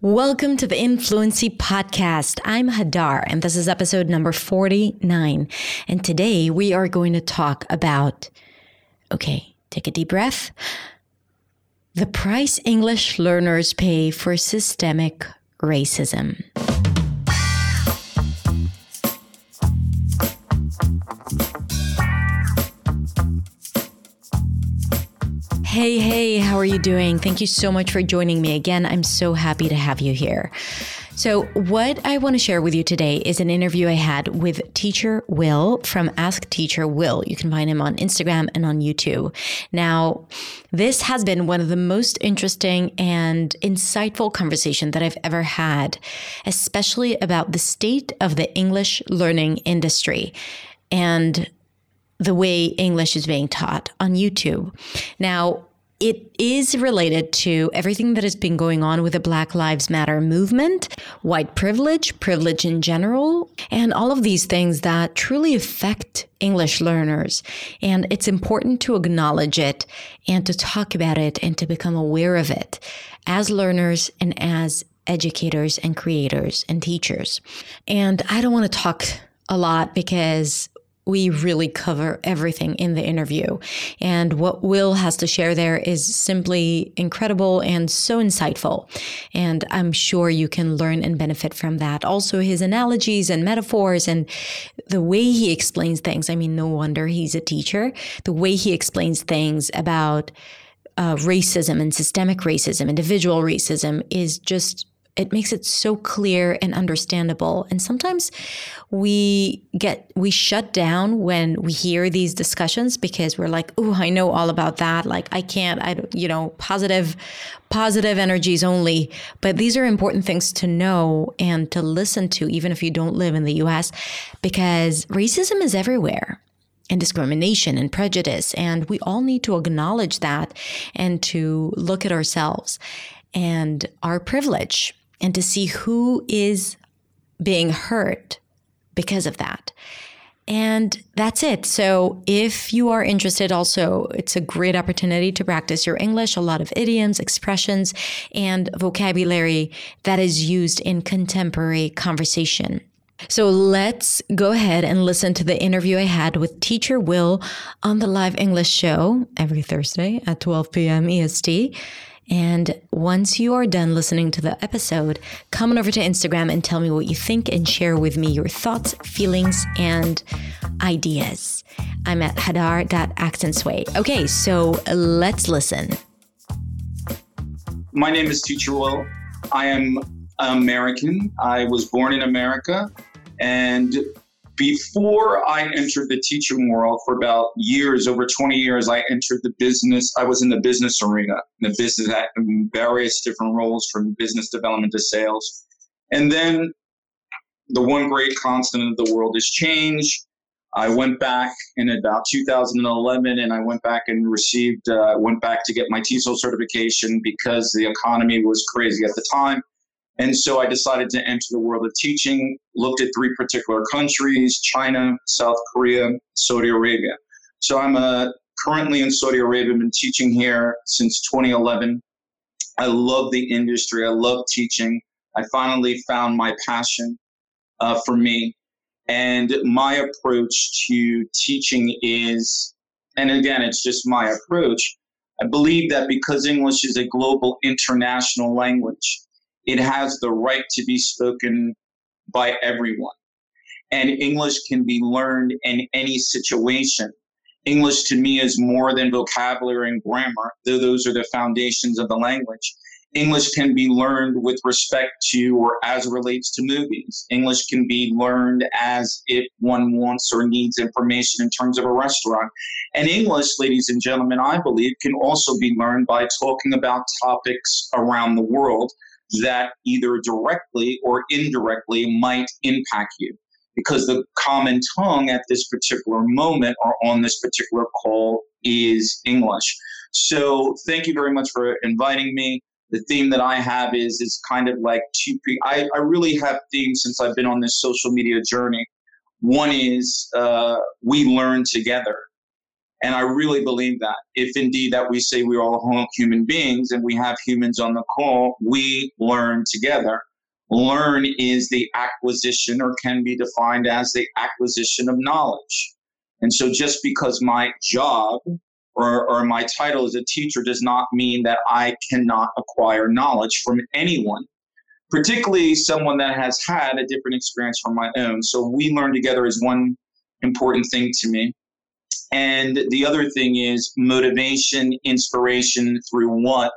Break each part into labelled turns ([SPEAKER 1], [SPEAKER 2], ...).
[SPEAKER 1] Welcome to the Influency Podcast. I'm Hadar, and this is episode number 49. And today we are going to talk about okay, take a deep breath. The price English learners pay for systemic racism. Hey, hey, how are you doing? Thank you so much for joining me again. I'm so happy to have you here. So, what I want to share with you today is an interview I had with teacher Will from Ask Teacher Will. You can find him on Instagram and on YouTube. Now, this has been one of the most interesting and insightful conversation that I've ever had, especially about the state of the English learning industry and the way English is being taught on YouTube. Now, it is related to everything that has been going on with the Black Lives Matter movement, white privilege, privilege in general, and all of these things that truly affect English learners. And it's important to acknowledge it and to talk about it and to become aware of it as learners and as educators and creators and teachers. And I don't want to talk a lot because we really cover everything in the interview. And what Will has to share there is simply incredible and so insightful. And I'm sure you can learn and benefit from that. Also, his analogies and metaphors and the way he explains things. I mean, no wonder he's a teacher. The way he explains things about uh, racism and systemic racism, individual racism is just it makes it so clear and understandable. And sometimes we get we shut down when we hear these discussions because we're like oh i know all about that. Like i can't i you know positive positive energies only. But these are important things to know and to listen to even if you don't live in the us because racism is everywhere and discrimination and prejudice. And we all need to acknowledge that and to look at ourselves and our privilege and to see who is being hurt because of that. And that's it. So, if you are interested, also, it's a great opportunity to practice your English, a lot of idioms, expressions, and vocabulary that is used in contemporary conversation. So, let's go ahead and listen to the interview I had with Teacher Will on the Live English Show every Thursday at 12 p.m. EST. And once you are done listening to the episode, come on over to Instagram and tell me what you think and share with me your thoughts, feelings, and ideas. I'm at hadar.accentsway. Okay, so let's listen.
[SPEAKER 2] My name is Teacher Will. I am American. I was born in America and before I entered the teaching world for about years, over 20 years, I entered the business. I was in the business arena, in the business at various different roles from business development to sales. And then the one great constant of the world is change. I went back in about 2011 and I went back and received, uh, went back to get my TESOL certification because the economy was crazy at the time. And so I decided to enter the world of teaching, looked at three particular countries China, South Korea, Saudi Arabia. So I'm uh, currently in Saudi Arabia, been teaching here since 2011. I love the industry, I love teaching. I finally found my passion uh, for me. And my approach to teaching is, and again, it's just my approach. I believe that because English is a global international language, it has the right to be spoken by everyone. And English can be learned in any situation. English to me is more than vocabulary and grammar, though those are the foundations of the language. English can be learned with respect to or as relates to movies. English can be learned as if one wants or needs information in terms of a restaurant. And English, ladies and gentlemen, I believe can also be learned by talking about topics around the world that either directly or indirectly might impact you. Because the common tongue at this particular moment or on this particular call is English. So thank you very much for inviting me. The theme that I have is is kind of like two. I, I really have themes since I've been on this social media journey. One is uh, we learn together, And I really believe that. If indeed that we say we're all human beings and we have humans on the call, we learn together. Learn is the acquisition or can be defined as the acquisition of knowledge. And so just because my job or, or my title as a teacher does not mean that I cannot acquire knowledge from anyone, particularly someone that has had a different experience from my own. So we learn together is one important thing to me. And the other thing is motivation, inspiration through what?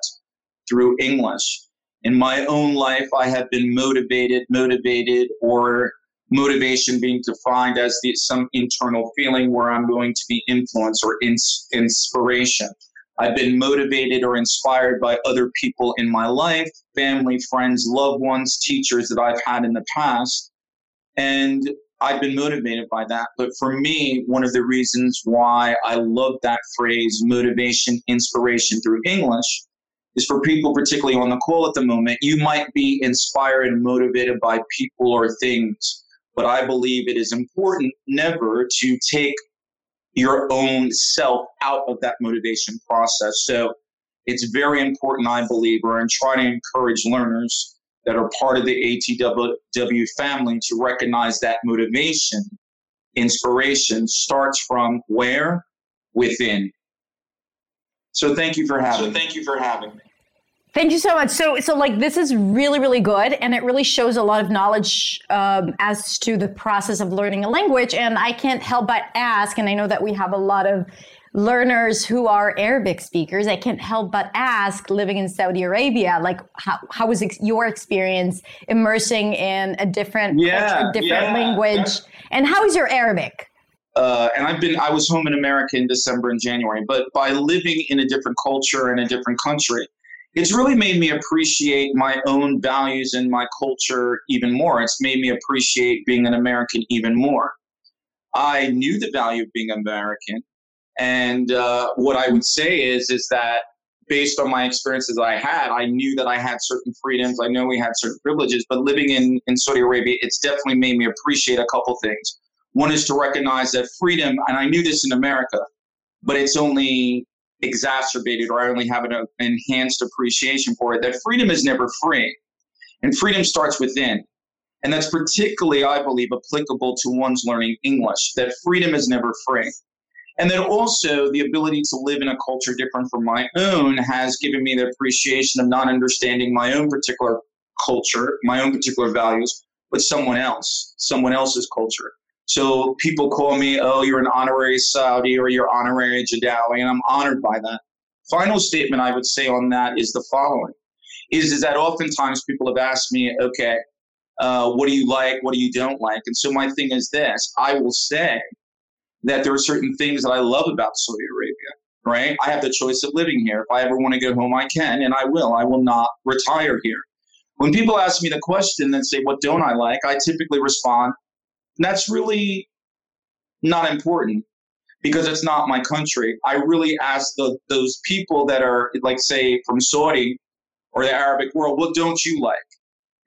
[SPEAKER 2] Through English. In my own life, I have been motivated, motivated, or motivation being defined as the, some internal feeling where I'm going to be influenced or ins- inspiration. I've been motivated or inspired by other people in my life, family, friends, loved ones, teachers that I've had in the past. And I've been motivated by that. But for me, one of the reasons why I love that phrase, motivation, inspiration through English, is for people, particularly on the call at the moment, you might be inspired and motivated by people or things. But I believe it is important never to take your own self out of that motivation process. So it's very important, I believe, or I'm trying to encourage learners that are part of the ATW family to recognize that motivation, inspiration starts from where? Within. So thank you for having. So
[SPEAKER 3] thank you for having me.
[SPEAKER 1] Thank you so much. So, so like this is really, really good, and it really shows a lot of knowledge um, as to the process of learning a language. And I can't help but ask, and I know that we have a lot of learners who are Arabic speakers, I can't help but ask, living in Saudi Arabia, like how, how was ex- your experience immersing in a different yeah, culture, different yeah, language, yeah. and how is your Arabic?
[SPEAKER 2] Uh, and I've been, I was home in America in December and January, but by living in a different culture and a different country, it's really made me appreciate my own values and my culture even more. It's made me appreciate being an American even more. I knew the value of being American. And uh, what I would say is, is that based on my experiences I had, I knew that I had certain freedoms. I know we had certain privileges, but living in, in Saudi Arabia, it's definitely made me appreciate a couple things. One is to recognize that freedom, and I knew this in America, but it's only exacerbated or I only have an enhanced appreciation for it, that freedom is never free. And freedom starts within. And that's particularly, I believe, applicable to one's learning English, that freedom is never free. And then also the ability to live in a culture different from my own has given me the appreciation of not understanding my own particular culture, my own particular values, but someone else, someone else's culture. So people call me, oh, you're an honorary Saudi or you're honorary Jadawi, and I'm honored by that. Final statement I would say on that is the following: is is that oftentimes people have asked me, okay, uh, what do you like, what do you don't like, and so my thing is this: I will say that there are certain things that I love about Saudi Arabia, right? I have the choice of living here. If I ever want to go home, I can, and I will. I will not retire here. When people ask me the question and say, What don't I like? I typically respond, That's really not important because it's not my country. I really ask the, those people that are, like, say, from Saudi or the Arabic world, What don't you like?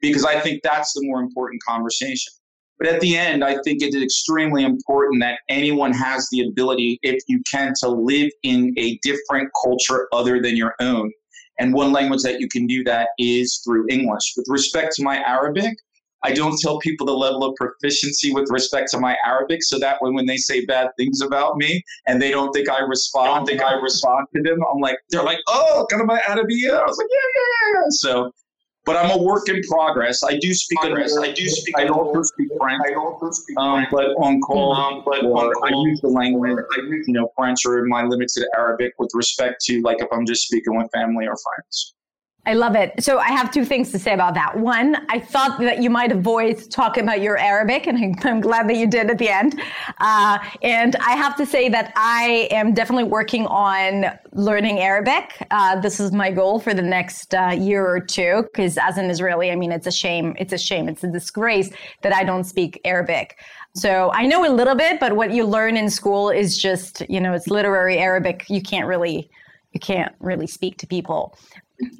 [SPEAKER 2] Because I think that's the more important conversation. But at the end, I think it is extremely important that anyone has the ability, if you can, to live in a different culture other than your own. And one language that you can do that is through English. With respect to my Arabic, I don't tell people the level of proficiency with respect to my Arabic, so that way when they say bad things about me and they don't think I respond, don't think I respond to them, I'm like, they're like, oh, kind of my Arabia. I was like, yeah, yeah, yeah. So but I'm a work in progress. I do speak. Progress. I do speak. I also speak French. I also speak um, But on call, um, but on call, I use the language. I use you know French or my limited Arabic with respect to like if I'm just speaking with family or friends.
[SPEAKER 1] I love it. So I have two things to say about that. One, I thought that you might avoid talking about your Arabic, and I'm glad that you did at the end. Uh, and I have to say that I am definitely working on learning Arabic. Uh, this is my goal for the next uh, year or two, because as an Israeli, I mean, it's a shame. It's a shame. It's a disgrace that I don't speak Arabic. So I know a little bit, but what you learn in school is just, you know, it's literary Arabic. You can't really you can't really speak to people.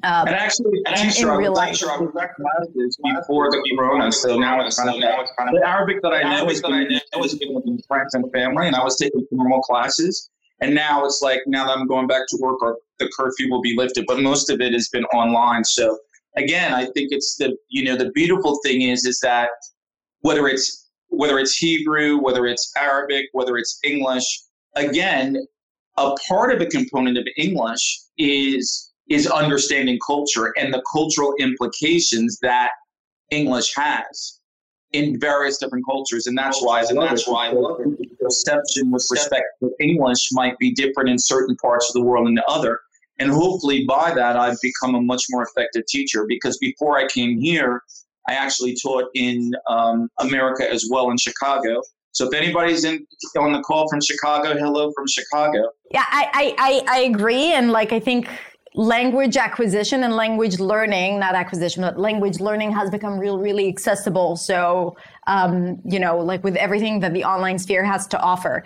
[SPEAKER 2] Um, and actually, and in real life, classes before the Corona, so now it's kind of now it's kind of the Arabic that I know is that I know is given in friends and family, and I was taking formal classes. And now it's like now that I'm going back to work, or the curfew will be lifted. But most of it has been online. So again, I think it's the you know the beautiful thing is is that whether it's whether it's Hebrew, whether it's Arabic, whether it's English, again, a part of a component of English is is understanding culture and the cultural implications that English has in various different cultures, and that's why and that's why perception with respect to English might be different in certain parts of the world than the other. And hopefully, by that, I've become a much more effective teacher because before I came here, I actually taught in um, America as well in Chicago. So if anybody's in on the call from Chicago, hello from Chicago.
[SPEAKER 1] Yeah, I, I, I agree. And like, I think language acquisition and language learning, not acquisition, but language learning has become real, really accessible. So, um, you know, like with everything that the online sphere has to offer.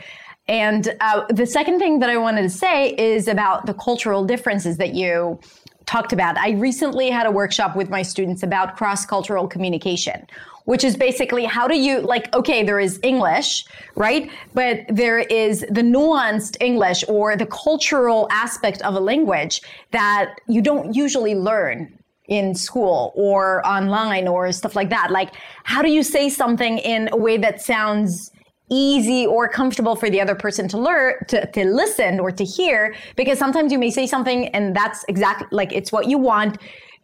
[SPEAKER 1] And uh, the second thing that I wanted to say is about the cultural differences that you talked about. I recently had a workshop with my students about cross cultural communication, which is basically how do you, like, okay, there is English, right? But there is the nuanced English or the cultural aspect of a language that you don't usually learn in school or online or stuff like that. Like, how do you say something in a way that sounds easy or comfortable for the other person to learn to, to listen or to hear because sometimes you may say something and that's exactly like it's what you want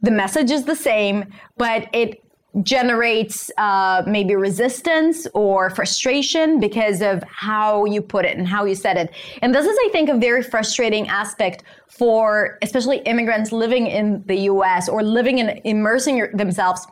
[SPEAKER 1] the message is the same but it generates uh, maybe resistance or frustration because of how you put it and how you said it. And this is, I think, a very frustrating aspect for especially immigrants living in the US or living in immersing themselves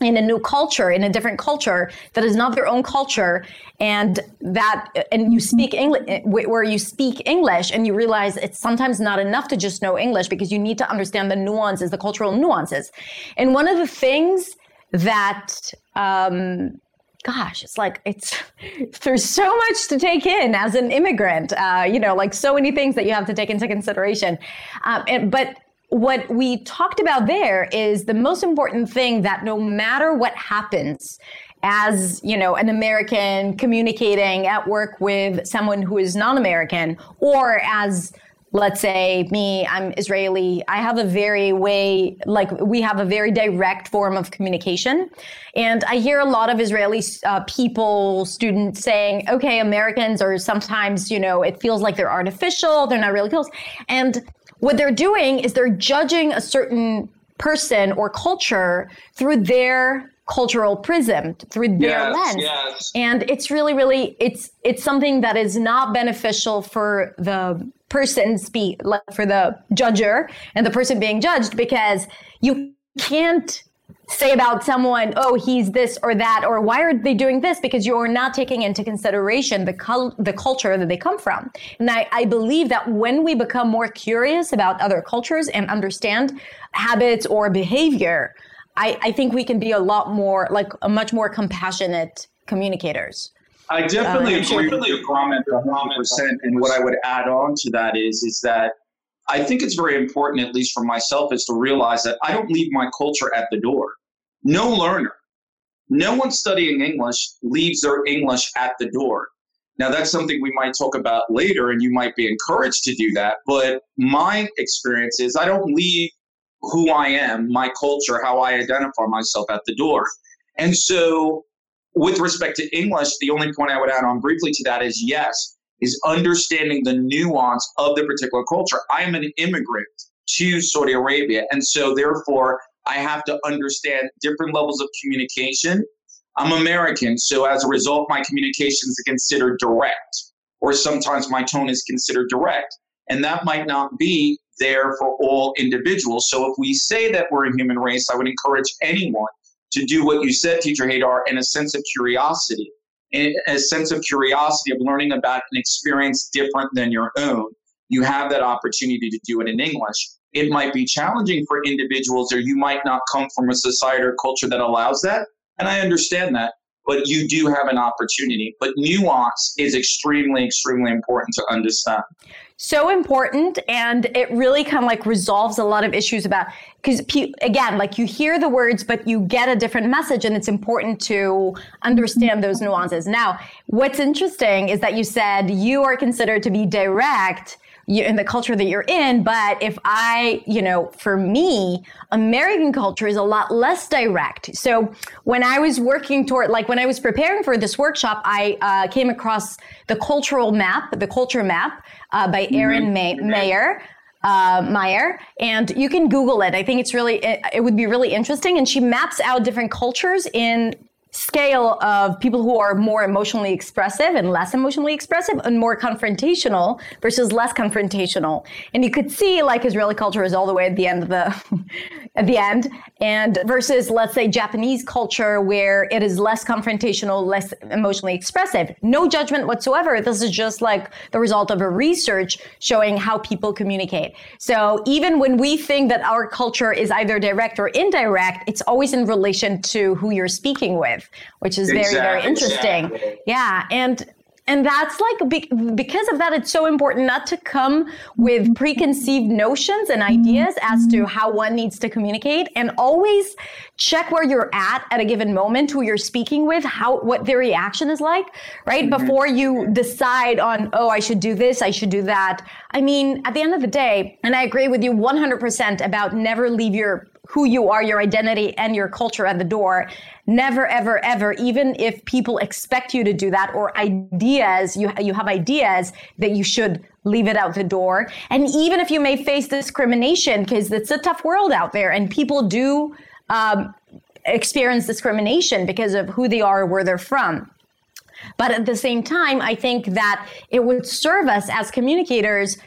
[SPEAKER 1] in a new culture in a different culture that is not their own culture. And that and you speak english where you speak english and you realize it's sometimes not enough to just know english because you need to understand the nuances the cultural nuances. And one of the things that um, gosh, it's like it's there's so much to take in as an immigrant. Uh, you know, like so many things that you have to take into consideration. Um, and, but what we talked about there is the most important thing that no matter what happens as you know an american communicating at work with someone who is non-american or as let's say me i'm israeli i have a very way like we have a very direct form of communication. And i hear a lot of israeli uh, people students saying okay americans are sometimes you know it feels like they're artificial they're not really close. And what they're doing is they're judging a certain person or culture through their cultural prism through their yes, lens. yes. and it's really really it's it's something that is not beneficial for the person speak for the judger and the person being judged because you can't say about someone, oh, he's this or that, or why are they doing this? Because you're not taking into consideration the cul- the culture that they come from. And I, I believe that when we become more curious about other cultures and understand habits or behavior, I, I think we can be a lot more, like, a much more compassionate communicators.
[SPEAKER 2] I definitely uh, agree with your comment 100%. And what I would add on to that is, is that I think it's very important, at least for myself, is to realize that I don't leave my culture at the door. No learner, no one studying English leaves their English at the door. Now, that's something we might talk about later, and you might be encouraged to do that. But my experience is I don't leave who I am, my culture, how I identify myself at the door. And so, with respect to English, the only point I would add on briefly to that is yes, is understanding the nuance of the particular culture. I am an immigrant to Saudi Arabia. And so, therefore, I have to understand different levels of communication. I'm American, so as a result, my communications are considered direct, or sometimes my tone is considered direct. And that might not be there for all individuals. So if we say that we're a human race, I would encourage anyone to do what you said, Teacher Hadar, in a sense of curiosity and a sense of curiosity of learning about an experience different than your own, you have that opportunity to do it in English. It might be challenging for individuals, or you might not come from a society or culture that allows that. And I understand that, but you do have an opportunity. But nuance is extremely, extremely important to understand.
[SPEAKER 1] So important. And it really kind of like resolves a lot of issues about because again like you hear the words but you get a different message and it's important to understand those nuances now what's interesting is that you said you are considered to be direct in the culture that you're in. But if I, you know, for me, American culture is a lot less direct. So when I was working toward, like when I was preparing for this workshop, I uh, came across the cultural map, the culture map uh, by Erin mm-hmm. May- Mayer. Uh, Meyer, and you can Google it. I think it's really, it, it would be really interesting. And she maps out different cultures in scale of people who are more emotionally expressive and less emotionally expressive and more confrontational versus less confrontational. And you could see like Israeli culture is all the way at the end of the at the end and versus let's say Japanese culture where it is less confrontational, less emotionally expressive. No judgment whatsoever. This is just like the result of a research showing how people communicate. So even when we think that our culture is either direct or indirect, it's always in relation to who you're speaking with which is exactly, very, very interesting. Exactly. Yeah. And and that's like because of that it's so important not to come with preconceived notions and ideas as to how one needs to communicate and always check where you're at at a given moment who you're speaking with how what their reaction is like right mm-hmm. before you decide on oh i should do this i should do that i mean at the end of the day and i agree with you 100% about never leave your who you are, your identity, and your culture at the door. Never, ever, ever, even if people expect you to do that or ideas, you, you have ideas that you should leave it out the door. And even if you may face discrimination, because it's a tough world out there and people do um, experience discrimination because of who they are, or where they're from. But at the same time, I think that it would serve us as communicators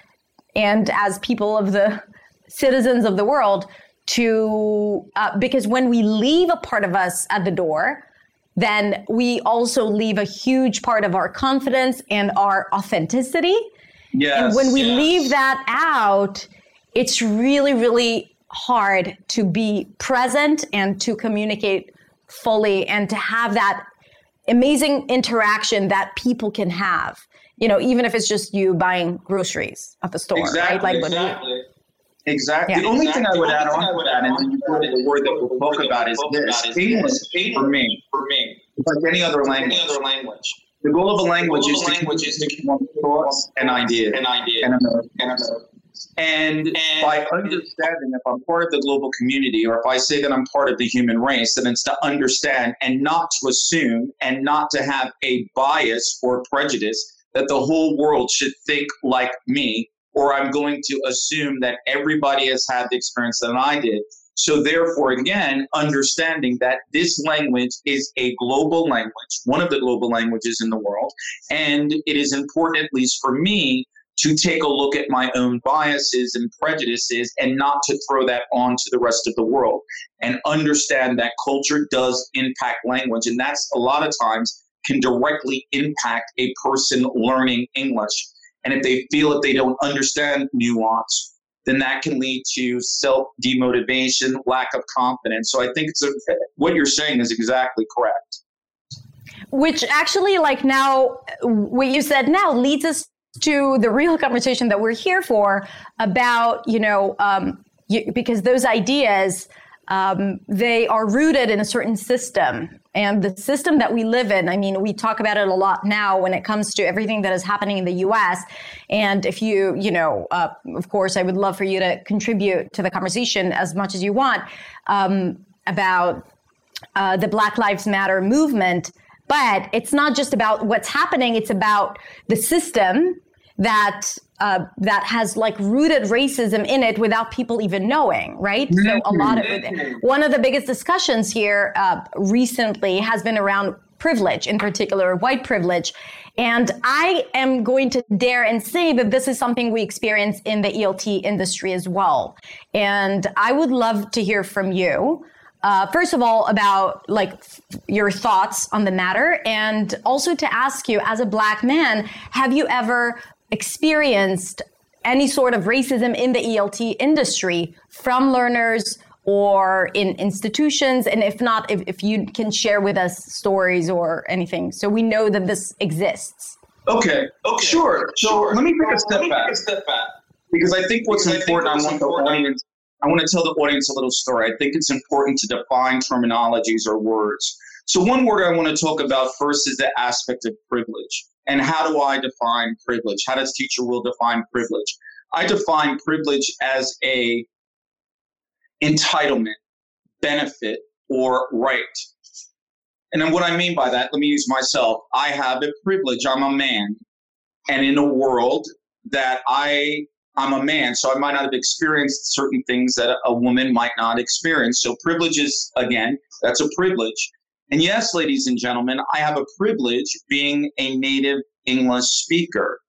[SPEAKER 1] and as people of the citizens of the world to uh, because when we leave a part of us at the door then we also leave a huge part of our confidence and our authenticity yes, and when we yes. leave that out it's really really hard to be present and to communicate fully and to have that amazing interaction that people can have you know even if it's just you buying groceries at the store
[SPEAKER 2] exactly,
[SPEAKER 1] right like
[SPEAKER 2] exactly. Exactly. Yeah. The only thing I would add on to that, and the word that we'll talk about is this: English for me, for me, like any other language. Any other language. The goal of a language, is, language to is to communicate thoughts and ideas, and ideas, and, and, and, and by understanding if I'm part of the global community, or if I say that I'm part of the human race, then it's to understand and not to assume and not to have a bias or prejudice that the whole world should think like me or I'm going to assume that everybody has had the experience that I did. So, therefore, again, understanding that this language is a global language, one of the global languages in the world. And it is important, at least for me, to take a look at my own biases and prejudices and not to throw that on to the rest of the world and understand that culture does impact language. And that's a lot of times can directly impact a person learning English. And if they feel that they don't understand nuance, then that can lead to self demotivation, lack of confidence. So I think it's a, what you're saying is exactly correct.
[SPEAKER 1] Which actually, like now, what you said now leads us to the real conversation that we're here for about, you know, um, you, because those ideas um, they are rooted in a certain system. And the system that we live in, I mean, we talk about it a lot now when it comes to everything that is happening in the US. And if you, you know, uh, of course, I would love for you to contribute to the conversation as much as you want um, about uh, the Black Lives Matter movement. But it's not just about what's happening, it's about the system that uh, that has like rooted racism in it without people even knowing, right? Mm-hmm. So a lot of it. One of the biggest discussions here uh, recently has been around privilege, in particular white privilege. And I am going to dare and say that this is something we experience in the ELT industry as well. And I would love to hear from you. Uh, first of all, about like f- your thoughts on the matter, and also to ask you, as a black man, have you ever experienced any sort of racism in the ELT industry from learners or in institutions? And if not, if, if you can share with us stories or anything so we know that this exists.
[SPEAKER 2] Okay, okay. sure. So sure. let me take a step back. A step back. Because I think what's because important, I, think what's I want important, the audience I want to tell the audience a little story. I think it's important to define terminologies or words. So, one word I want to talk about first is the aspect of privilege. And how do I define privilege? How does Teacher Will define privilege? I define privilege as a entitlement, benefit, or right. And then what I mean by that, let me use myself. I have a privilege. I'm a man. And in a world that I I'm a man, so I might not have experienced certain things that a woman might not experience. So privilege is again, that's a privilege. And yes, ladies and gentlemen, I have a privilege being a native English speaker.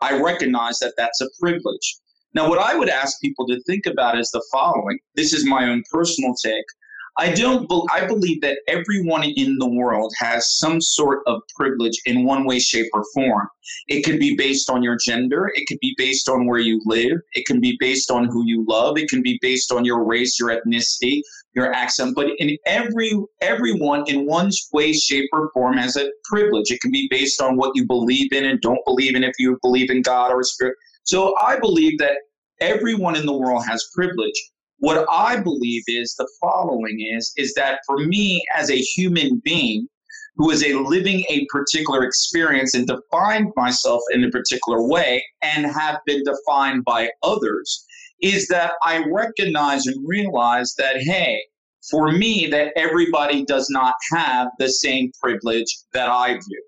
[SPEAKER 2] I recognize that that's a privilege. Now, what I would ask people to think about is the following. This is my own personal take. I don't. Be- I believe that everyone in the world has some sort of privilege in one way, shape, or form. It could be based on your gender. It could be based on where you live. It can be based on who you love. It can be based on your race, your ethnicity, your accent. But in every everyone in one way, shape, or form has a privilege. It can be based on what you believe in and don't believe in. If you believe in God or spirit. So I believe that everyone in the world has privilege. What I believe is the following is, is that for me as a human being who is a living a particular experience and defined myself in a particular way and have been defined by others, is that I recognize and realize that, hey, for me, that everybody does not have the same privilege that I do.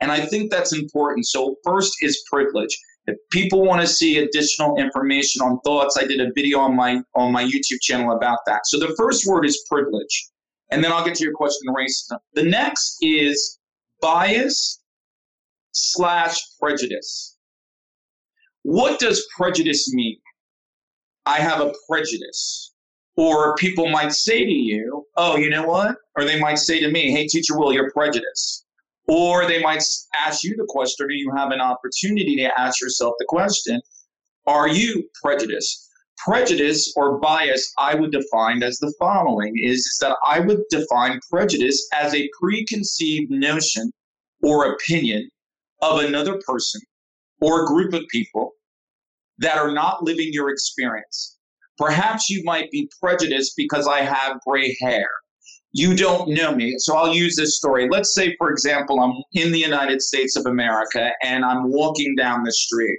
[SPEAKER 2] And I think that's important. So, first is privilege. If people want to see additional information on thoughts, I did a video on my on my YouTube channel about that. So the first word is privilege, and then I'll get to your question racism. The next is bias slash prejudice. What does prejudice mean? I have a prejudice. Or people might say to you, oh, you know what? Or they might say to me, hey, teacher Will, you're prejudiced. Or they might ask you the question, or you have an opportunity to ask yourself the question Are you prejudiced? Prejudice or bias, I would define as the following is, is that I would define prejudice as a preconceived notion or opinion of another person or group of people that are not living your experience. Perhaps you might be prejudiced because I have gray hair you don't know me. So I'll use this story. Let's say, for example, I'm in the United States of America and I'm walking down the street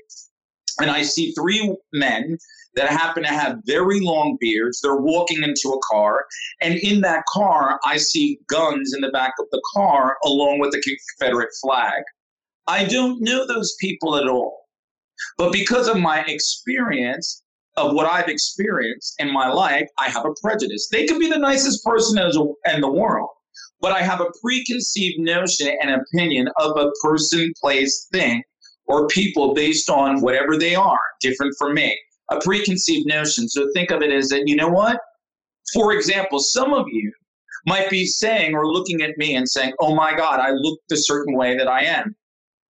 [SPEAKER 2] and I see three men that happen to have very long beards. They're walking into a car, and in that car, I see guns in the back of the car along with the Confederate flag. I don't know those people at all. But because of my experience, of what I've experienced in my life, I have a prejudice. They could be the nicest person in the world, but I have a preconceived notion and opinion of a person, place, thing, or people based on whatever they are, different from me. A preconceived notion. So think of it as that, you know what? For example, some of you might be saying or looking at me and saying, oh my God, I look the certain way that I am.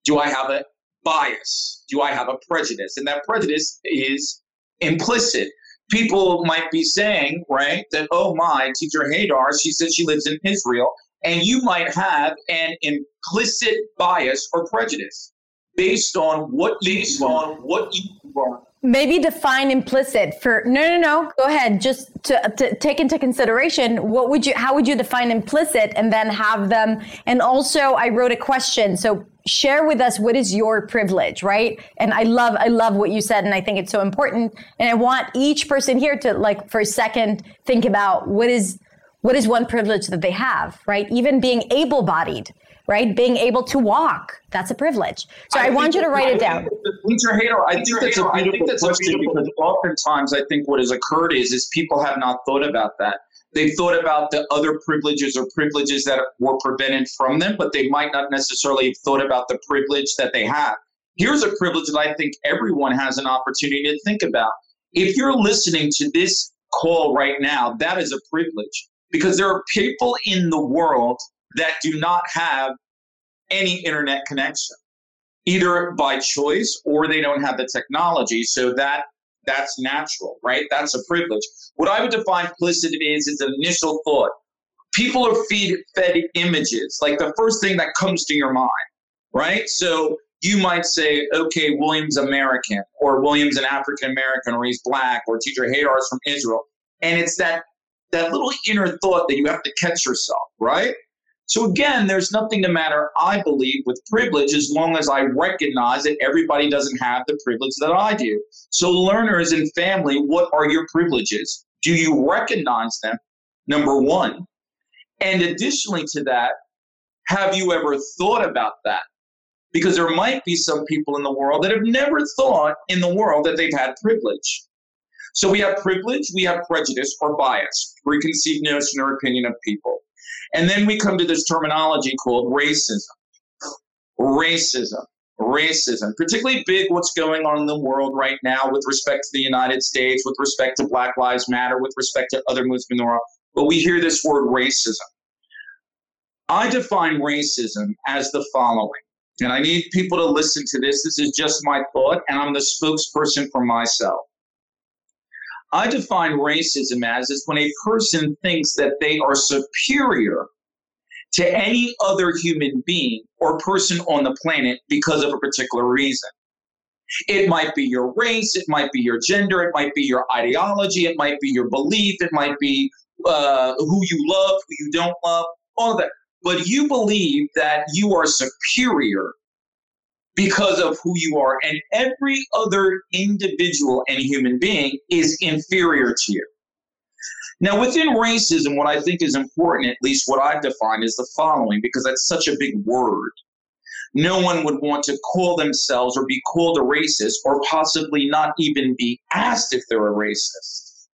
[SPEAKER 2] Do I have a bias? Do I have a prejudice? And that prejudice is implicit. People might be saying, right, that, oh my, teacher Hadar, she says she lives in Israel. And you might have an implicit bias or prejudice based on what based on what you are
[SPEAKER 1] maybe define implicit for no no no go ahead just to, to, take into consideration what would you how would you define implicit and then have them and also i wrote a question so share with us what is your privilege right and i love i love what you said and i think it's so important and i want each person here to like for a second think about what is what is one privilege that they have right even being able bodied right? Being able to walk, that's a privilege. So I, I want you to write it down.
[SPEAKER 2] Winter Hater, I think that's a beautiful question because oftentimes I think what has occurred is is people have not thought about that. They've thought about the other privileges or privileges that were prevented from them, but they might not necessarily have thought about the privilege that they have. Here's a privilege that I think everyone has an opportunity to think about. If you're listening to this call right now, that is a privilege because there are people in the world that do not have any internet connection, either by choice or they don't have the technology. So that that's natural, right? That's a privilege. What I would define implicit is is initial thought. People are feed, fed images, like the first thing that comes to your mind, right? So you might say, okay, William's American, or William's an African American, or he's black, or teacher Hadar is from Israel. And it's that that little inner thought that you have to catch yourself, right? So again, there's nothing to matter, I believe, with privilege as long as I recognize that everybody doesn't have the privilege that I do. So learners and family, what are your privileges? Do you recognize them? Number one. And additionally to that, have you ever thought about that? Because there might be some people in the world that have never thought in the world that they've had privilege. So we have privilege, we have prejudice or bias, preconceived notion or opinion of people. And then we come to this terminology called racism. Racism. Racism, particularly big what's going on in the world right now with respect to the United States, with respect to Black Lives Matter, with respect to other world. But we hear this word racism. I define racism as the following, and I need people to listen to this. This is just my thought, and I'm the spokesperson for myself. I define racism as is when a person thinks that they are superior to any other human being or person on the planet because of a particular reason. It might be your race, it might be your gender, it might be your ideology, it might be your belief, it might be uh, who you love, who you don't love, all of that. But you believe that you are superior because of who you are, and every other individual and human being is inferior to you. Now, within racism, what I think is important, at least what I've defined, is the following, because that's such a big word. No one would want to call themselves or be called a racist or possibly not even be asked if they're a racist.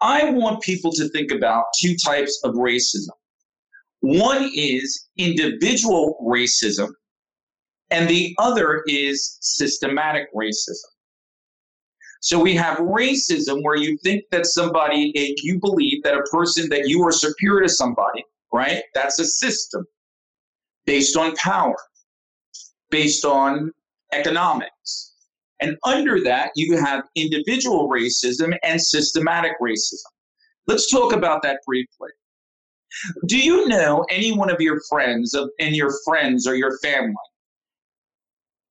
[SPEAKER 2] I want people to think about two types of racism. One is individual racism, and the other is systematic racism. So we have racism where you think that somebody, you believe that a person that you are superior to somebody, right? That's a system based on power, based on economics. And under that, you have individual racism and systematic racism. Let's talk about that briefly. Do you know any one of your friends of, and your friends or your family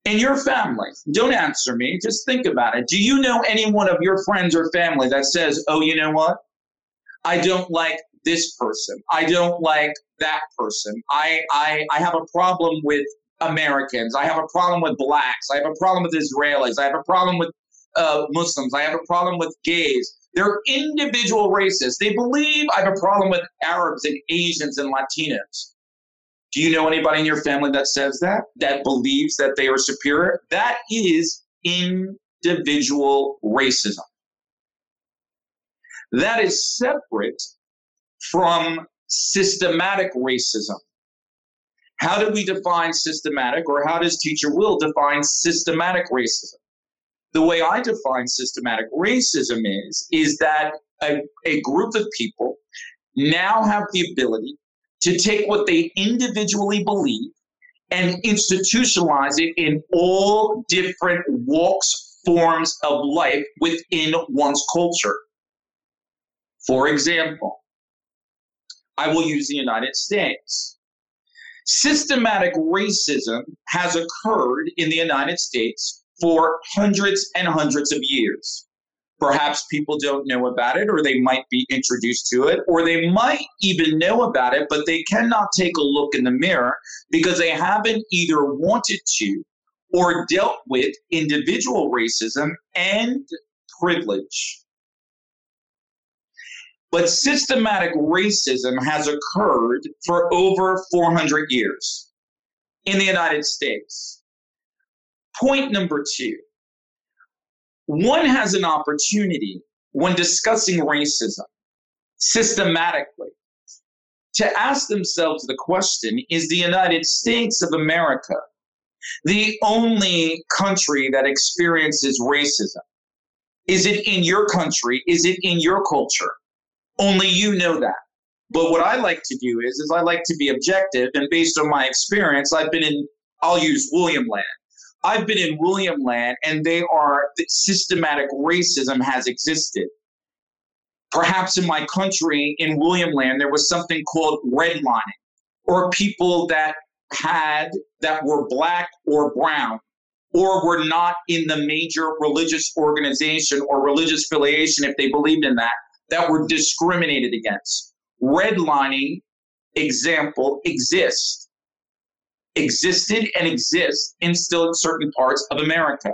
[SPEAKER 2] in your family, don't answer me, just think about it. Do you know any one of your friends or family that says, oh, you know what? I don't like this person. I don't like that person. I, I, I have a problem with Americans. I have a problem with blacks. I have a problem with Israelis. I have a problem with uh, Muslims. I have a problem with gays. They're individual racists. They believe I have a problem with Arabs and Asians and Latinos. Do you know anybody in your family that says that, that believes that they are superior? That is individual racism. That is separate from systematic racism. How do we define systematic, or how does Teacher Will define systematic racism? The way I define systematic racism is, is that a, a group of people now have the ability to take what they individually believe and institutionalize it in all different walks, forms of life within one's culture. For example, I will use the United States. Systematic racism has occurred in the United States for hundreds and hundreds of years. Perhaps people don't know about it, or they might be introduced to it, or they might even know about it, but they cannot take a look in the mirror because they haven't either wanted to or dealt with individual racism and privilege. But systematic racism has occurred for over 400 years in the United States. Point number two one has an opportunity when discussing racism systematically to ask themselves the question is the United States of America the only country that experiences racism? Is it in your country? Is it in your culture? Only you know that. But what I like to do is, is I like to be objective, and based on my experience, I've been in. I'll use William Land. I've been in William Land, and they are systematic racism has existed. Perhaps in my country, in William Land, there was something called redlining, or people that had that were black or brown or were not in the major religious organization or religious affiliation if they believed in that that were discriminated against redlining example exists existed and exists in still certain parts of america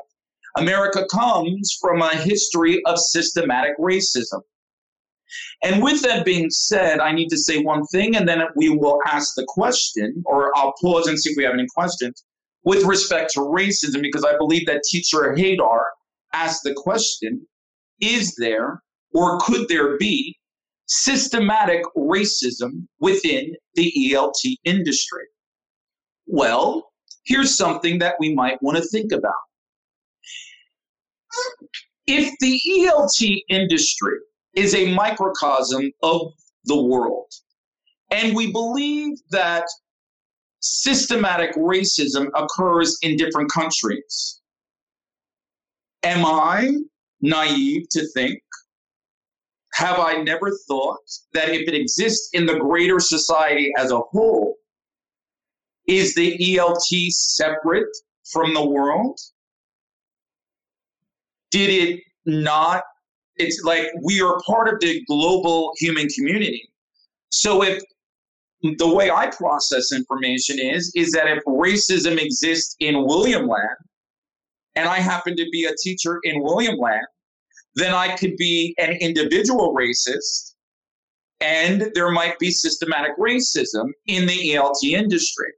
[SPEAKER 2] america comes from a history of systematic racism and with that being said, I need to say one thing and then we will ask the question, or I'll pause and see if we have any questions with respect to racism, because I believe that teacher Hadar asked the question Is there or could there be systematic racism within the ELT industry? Well, here's something that we might want to think about. If the ELT industry is a microcosm of the world. And we believe that systematic racism occurs in different countries. Am I naive to think? Have I never thought that if it exists in the greater society as a whole, is the ELT separate from the world? Did it not it's like we are part of the global human community. So if the way I process information is is that if racism exists in William Land, and I happen to be a teacher in William Land, then I could be an individual racist, and there might be systematic racism in the ELT industry.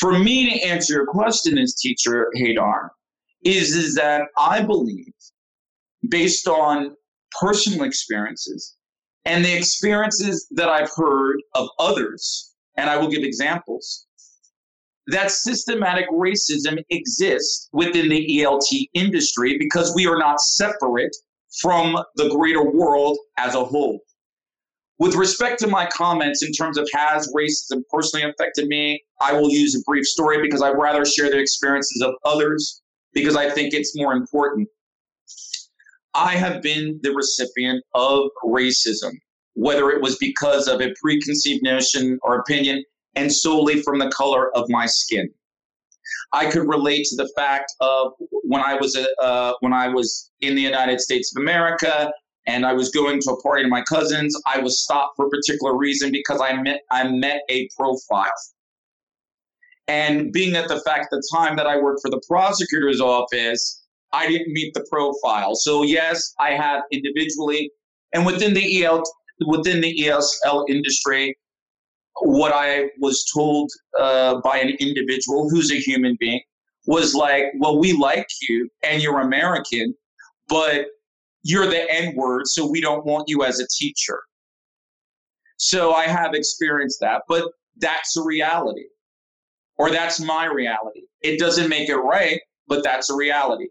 [SPEAKER 2] For me to answer your question as teacher Hadar, is, is that I believe based on personal experiences and the experiences that I've heard of others, and I will give examples, that systematic racism exists within the ELT industry because we are not separate from the greater world as a whole. With respect to my comments in terms of has racism personally affected me, I will use a brief story because I'd rather share the experiences of others because I think it's more important. I have been the recipient of racism, whether it was because of a preconceived notion or opinion and solely from the color of my skin. I could relate to the fact of when I was uh, when I was in the United States of America and I was going to a party to my cousins. I was stopped for a particular reason because I met I met a profile. And being at the fact the time that I worked for the prosecutor's office, I didn't meet the profile. So yes, I have individually and within the EL within the ESL industry, what I was told uh, by an individual who's a human being was like, well, we like you and you're American, but you're the N word, so we don't want you as a teacher. So I have experienced that, but that's a reality, or that's my reality. It doesn't make it right, but that's a reality.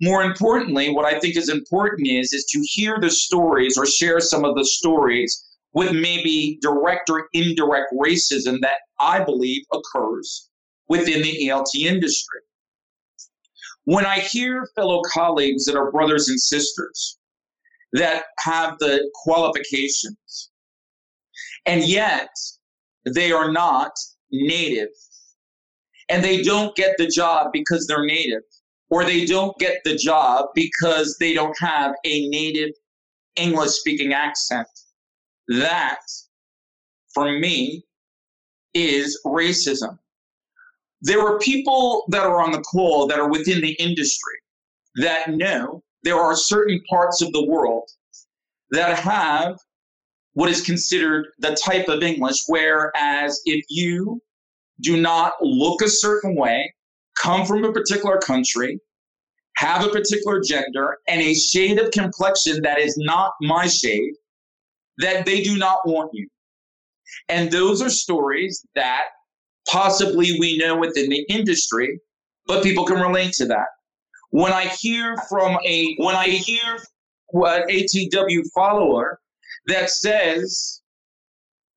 [SPEAKER 2] More importantly, what I think is important is is to hear the stories or share some of the stories with maybe direct or indirect racism that I believe occurs within the ELT industry. When I hear fellow colleagues that are brothers and sisters that have the qualifications, and yet they are not native, and they don't get the job because they're native, or they don't get the job because they don't have a native English speaking accent. That, for me, is racism. There are people that are on the call that are within the industry that know there are certain parts of the world that have what is considered the type of English, whereas if you do not look a certain way, come from a particular country, have a particular gender, and a shade of complexion that is not my shade, that they do not want you. And those are stories that possibly we know within the industry, but people can relate to that. When I hear from a when I hear an ATW follower that says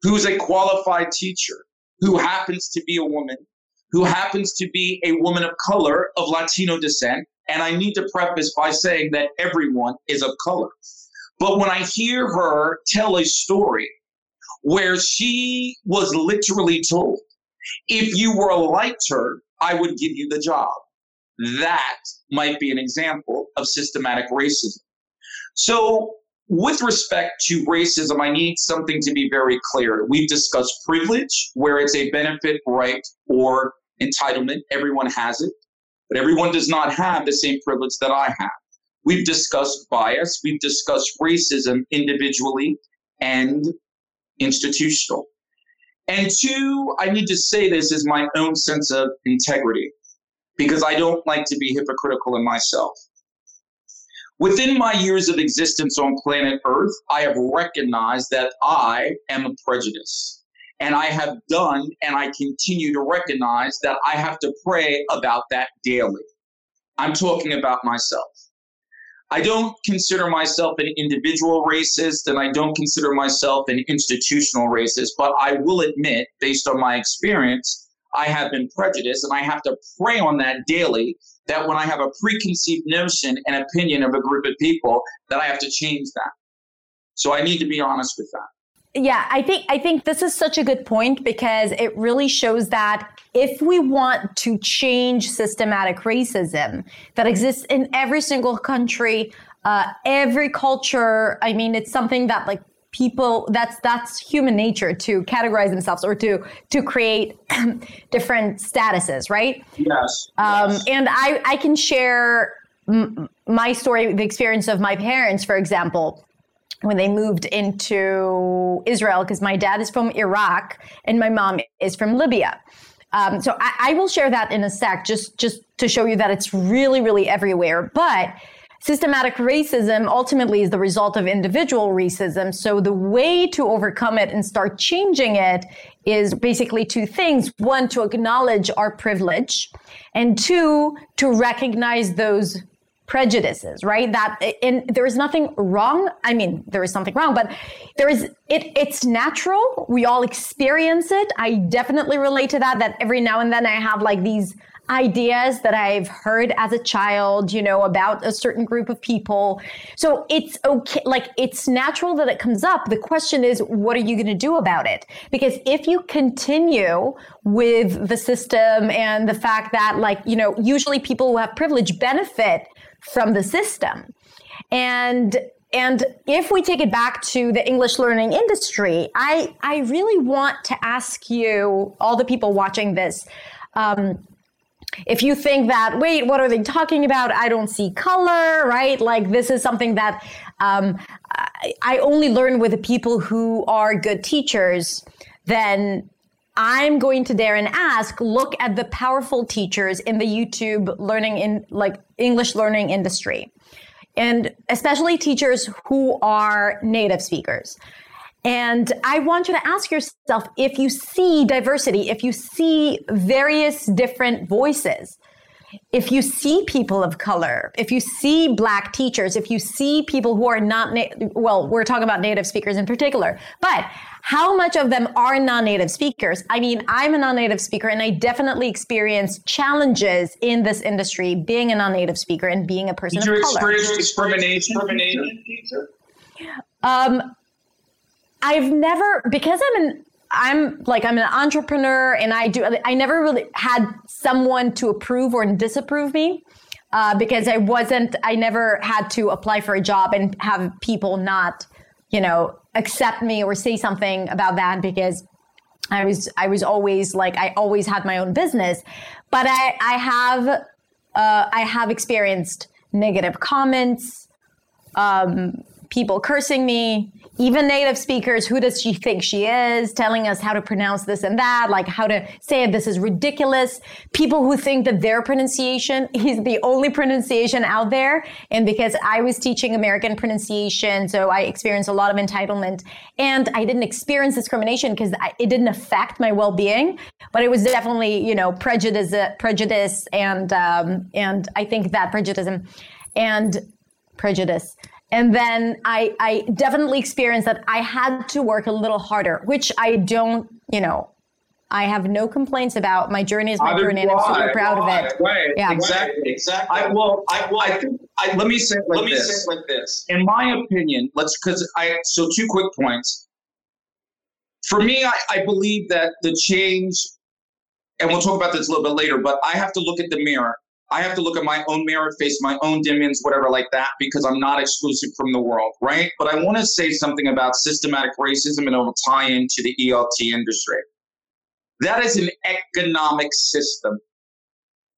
[SPEAKER 2] who's a qualified teacher, who happens to be a woman, who happens to be a woman of color of Latino descent. And I need to preface by saying that everyone is of color. But when I hear her tell a story where she was literally told If you were a lighter, I would give you the job. That might be an example of systematic racism. So, with respect to racism, I need something to be very clear. We've discussed privilege, where it's a benefit, right, or entitlement. Everyone has it, but everyone does not have the same privilege that I have. We've discussed bias. We've discussed racism individually and institutional. And two, I need to say this is my own sense of integrity because I don't like to be hypocritical in myself. Within my years of existence on planet Earth, I have recognized that I am a prejudice. And I have done and I continue to recognize that I have to pray about that daily. I'm talking about myself. I don't consider myself an individual racist and I don't consider myself an institutional racist, but I will admit, based on my experience, I have been prejudiced and I have to pray on that daily that when I have a preconceived notion and opinion of a group of people, that I have to change that. So I need to be honest with that.
[SPEAKER 1] Yeah, I think I think this is such a good point because it really shows that if we want to change systematic racism that exists in every single country, uh, every culture, I mean, it's something that like people that's that's human nature to categorize themselves or to to create different statuses right?
[SPEAKER 2] Yes,
[SPEAKER 1] um, yes. and i i can share m- my story the experience of my parents for example when they moved into Israel, because my dad is from Iraq and my mom is from Libya. Um, so I, I, will share that in a sec, just just to show you that it's really, really everywhere. But systematic racism ultimately is the result of individual racism. So the way to overcome it and start changing it is basically two things: one, to acknowledge our privilege, and two, to recognize those prejudices, right? That and there is nothing wrong. I mean, there is something wrong, but there is it it's natural. We all experience it. I definitely relate to that that every now and then I have like these ideas that I've heard as a child, you know, about a certain group of people. So it's okay like it's natural that it comes up. The question is what are you going to do about it? Because if you continue with the system and the fact that like, you know, usually people who have privilege benefit from the system. And and if we take it back to the English learning industry, I, I really want to ask you, all the people watching this, um, if you think that, wait, what are they talking about? I don't see color, right? Like this is something that um, I, I only learn with the people who are good teachers, then I'm going to dare and ask, look at the powerful teachers in the YouTube learning in like English learning industry. And especially teachers who are native speakers. And I want you to ask yourself if you see diversity, if you see various different voices, if you see people of color, if you see black teachers, if you see people who are not, na- well, we're talking about native speakers in particular, but how much of them are non-native speakers? I mean, I'm a non-native speaker and I definitely experience challenges in this industry being a non-native speaker and being a person
[SPEAKER 2] Did
[SPEAKER 1] of
[SPEAKER 2] you
[SPEAKER 1] color.
[SPEAKER 2] experience discrimination?
[SPEAKER 1] Um, I've never, because I'm an I'm like I'm an entrepreneur and I do I never really had someone to approve or disapprove me uh, because I wasn't I never had to apply for a job and have people not you know accept me or say something about that because I was I was always like I always had my own business. But I I have uh, I have experienced negative comments um, people cursing me even native speakers, who does she think she is, telling us how to pronounce this and that, like how to say this is ridiculous. People who think that their pronunciation is the only pronunciation out there. And because I was teaching American pronunciation, so I experienced a lot of entitlement and I didn't experience discrimination because it didn't affect my well-being, but it was definitely, you know, prejudice, prejudice and, um, and I think that prejudice and prejudice and then I, I definitely experienced that I had to work a little harder, which I don't, you know, I have no complaints about. My journey is my
[SPEAKER 2] Either
[SPEAKER 1] journey, and I'm super proud
[SPEAKER 2] why,
[SPEAKER 1] of it.
[SPEAKER 2] Right,
[SPEAKER 1] yeah,
[SPEAKER 2] exactly, exactly. I, well, I, well, I think. I, let me say it like let me this. Say it like this. In my opinion, let's because I so two quick points. For me, I, I believe that the change and we'll talk about this a little bit later, but I have to look at the mirror. I have to look at my own mirror, face my own demons, whatever like that, because I'm not exclusive from the world, right? But I want to say something about systematic racism and it will tie into the ELT industry. That is an economic system.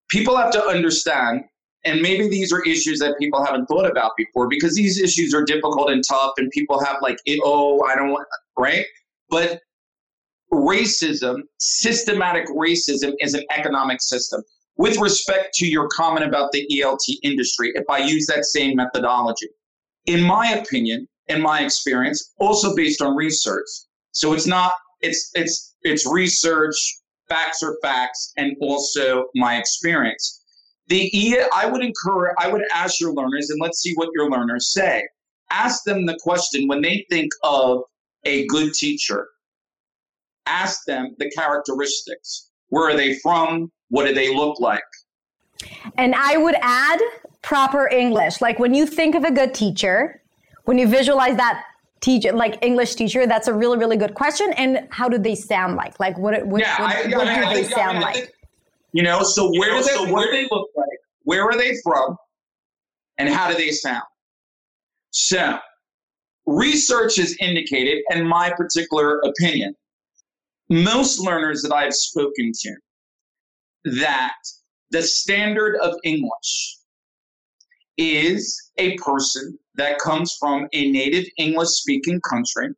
[SPEAKER 2] People have to understand, and maybe these are issues that people haven't thought about before because these issues are difficult and tough, and people have like, oh, I don't want, right? But racism, systematic racism, is an economic system. With respect to your comment about the ELT industry, if I use that same methodology, in my opinion, in my experience, also based on research. So it's not it's it's it's research, facts are facts, and also my experience. The E I would encourage I would ask your learners, and let's see what your learners say. Ask them the question when they think of a good teacher ask them the characteristics. Where are they from? What do they look like?
[SPEAKER 3] And I would add proper English. Like when you think of a good teacher, when you visualize that teacher, like English teacher, that's a really, really good question. And how do they sound like? Like what, what, yeah, what, I, what I, do I, they sound like?
[SPEAKER 2] You know, so where you know, do they, so what do they look like? Where are they from? And how do they sound? So research has indicated, and my particular opinion, most learners that I've spoken to that the standard of English is a person that comes from a native English speaking country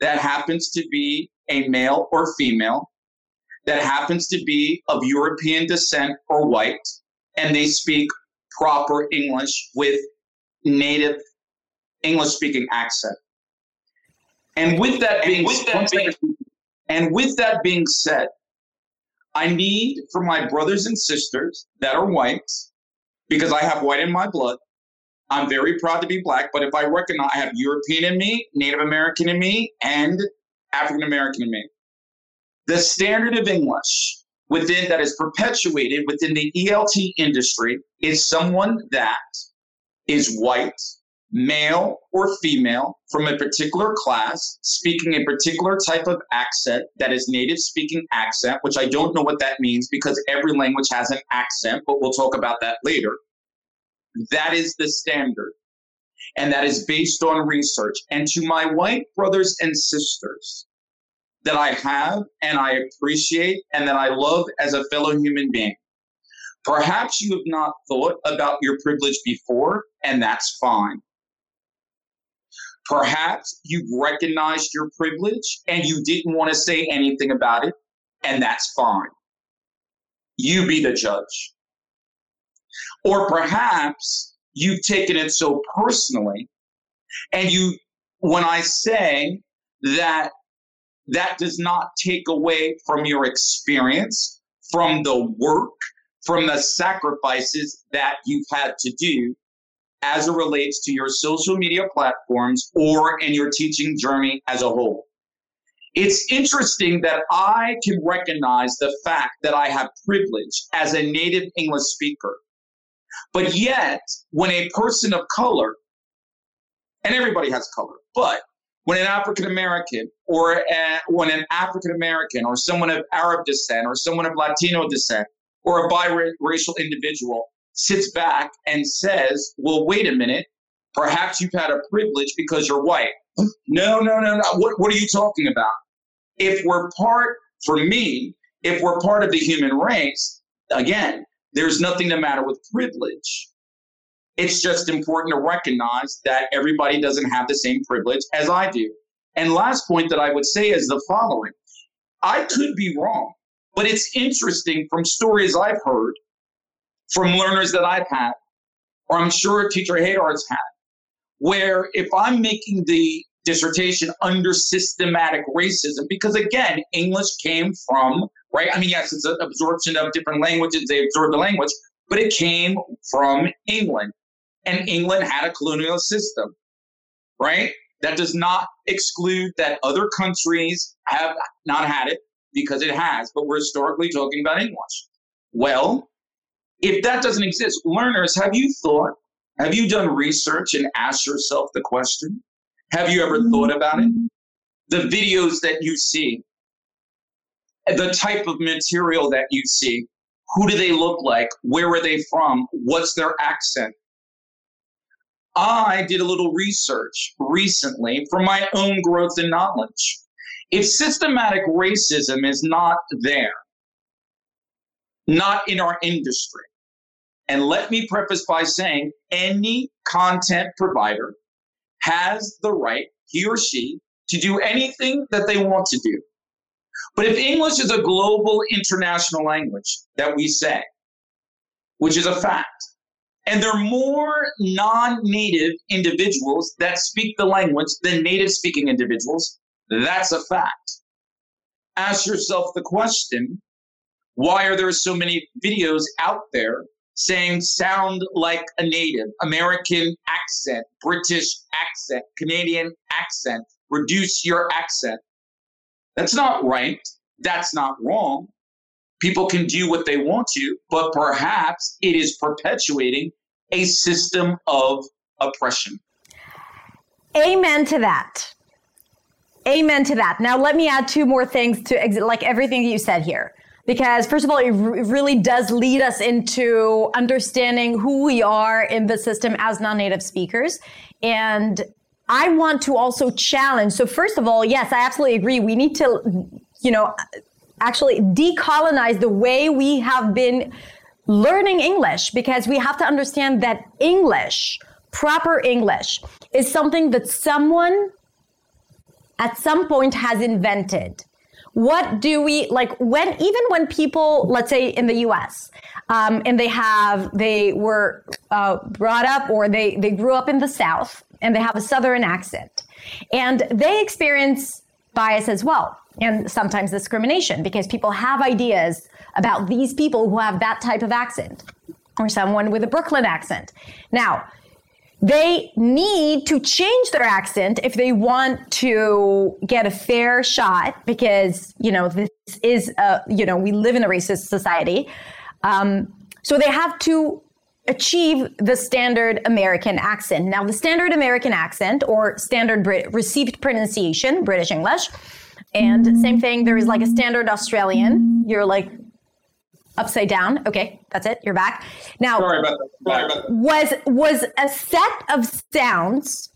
[SPEAKER 2] that happens to be a male or female, that happens to be of European descent or white, and they speak proper English with native English speaking accent. And with that being, with that being and with that being said, I need for my brothers and sisters that are white, because I have white in my blood. I'm very proud to be black, but if I recognize I have European in me, Native American in me, and African American in me. The standard of English within that is perpetuated within the ELT industry is someone that is white, male or female from a particular class speaking a particular type of accent that is native speaking accent, which I don't know what that means because every language has an accent, but we'll talk about that later. That is the standard. And that is based on research. And to my white brothers and sisters that I have and I appreciate and that I love as a fellow human being, perhaps you have not thought about your privilege before, and that's fine Perhaps you've recognized your privilege and you didn't want to say anything about it, and that's fine. You be the judge. Or perhaps you've taken it so personally, and you, when I say that that does not take away from your experience, from the work, from the sacrifices that you've had to do as it relates to your social media platforms or in your teaching journey as a whole. It's interesting that I can recognize the fact that I have privilege as a native English speaker. But yet, when a person of color, and everybody has color, but when an African American or a, when an African American or someone of Arab descent or someone of Latino descent or a biracial individual sits back and says, well, wait a minute, perhaps you've had a privilege because you're white. No, no, no, no. What, what are you talking about? If we're part, for me, if we're part of the human race, again, there's nothing the matter with privilege. It's just important to recognize that everybody doesn't have the same privilege as I do. And last point that I would say is the following I could be wrong, but it's interesting from stories I've heard from learners that I've had, or I'm sure Teacher Hadar's had, where if I'm making the dissertation under systematic racism, because again, English came from, right? I mean, yes, it's an absorption of different languages, they absorbed the language, but it came from England. And England had a colonial system, right? That does not exclude that other countries have not had it because it has, but we're historically talking about English. Well, if that doesn't exist, learners, have you thought, have you done research and asked yourself the question? Have you ever thought about it? Mm-hmm. The videos that you see, the type of material that you see. Who do they look like? Where are they from? What's their accent? I did a little research recently for my own growth and knowledge. If systematic racism is not there, not in our industry, and let me preface by saying any content provider has the right, he or she, to do anything that they want to do. But if English is a global international language that we say, which is a fact, and there are more non native individuals that speak the language than native speaking individuals, that's a fact. Ask yourself the question why are there so many videos out there saying sound like a native, American accent, British accent, Canadian accent, reduce your accent? That's not right. That's not wrong. People can do what they want to, but perhaps it is perpetuating a system of oppression.
[SPEAKER 1] Amen to that. Amen to that. Now, let me add two more things to like everything you said here. Because, first of all, it really does lead us into understanding who we are in the system as non native speakers. And I want to also challenge. So, first of all, yes, I absolutely agree. We need to, you know, actually decolonize the way we have been learning English because we have to understand that English, proper English, is something that someone at some point has invented. What do we like when even when people, let's say in the US, um, and they have, they were uh, brought up or they, they grew up in the South and they have a Southern accent and they experience bias as well and sometimes discrimination because people have ideas about these people who have that type of accent or someone with a Brooklyn accent. Now, they need to change their accent if they want to get a fair shot because, you know, this is, a, you know, we live in a racist society. Um, so they have to achieve the standard American accent. Now, the standard American accent or standard Brit- received pronunciation, British English, and same thing, there is like a standard Australian. You're like upside down. Okay, that's it. You're back. Now,
[SPEAKER 2] Sorry about that. Sorry about that.
[SPEAKER 1] was was a set of sounds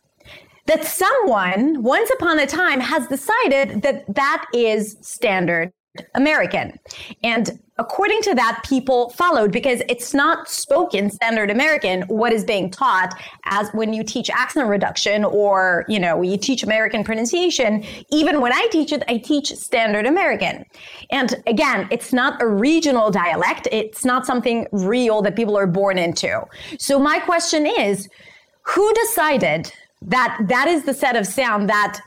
[SPEAKER 1] that someone once upon a time has decided that that is standard American. And according to that, people followed because it's not spoken standard American what is being taught as when you teach accent reduction or, you know, you teach American pronunciation. Even when I teach it, I teach standard American. And again, it's not a regional dialect. It's not something real that people are born into. So my question is, who decided that that is the set of sound that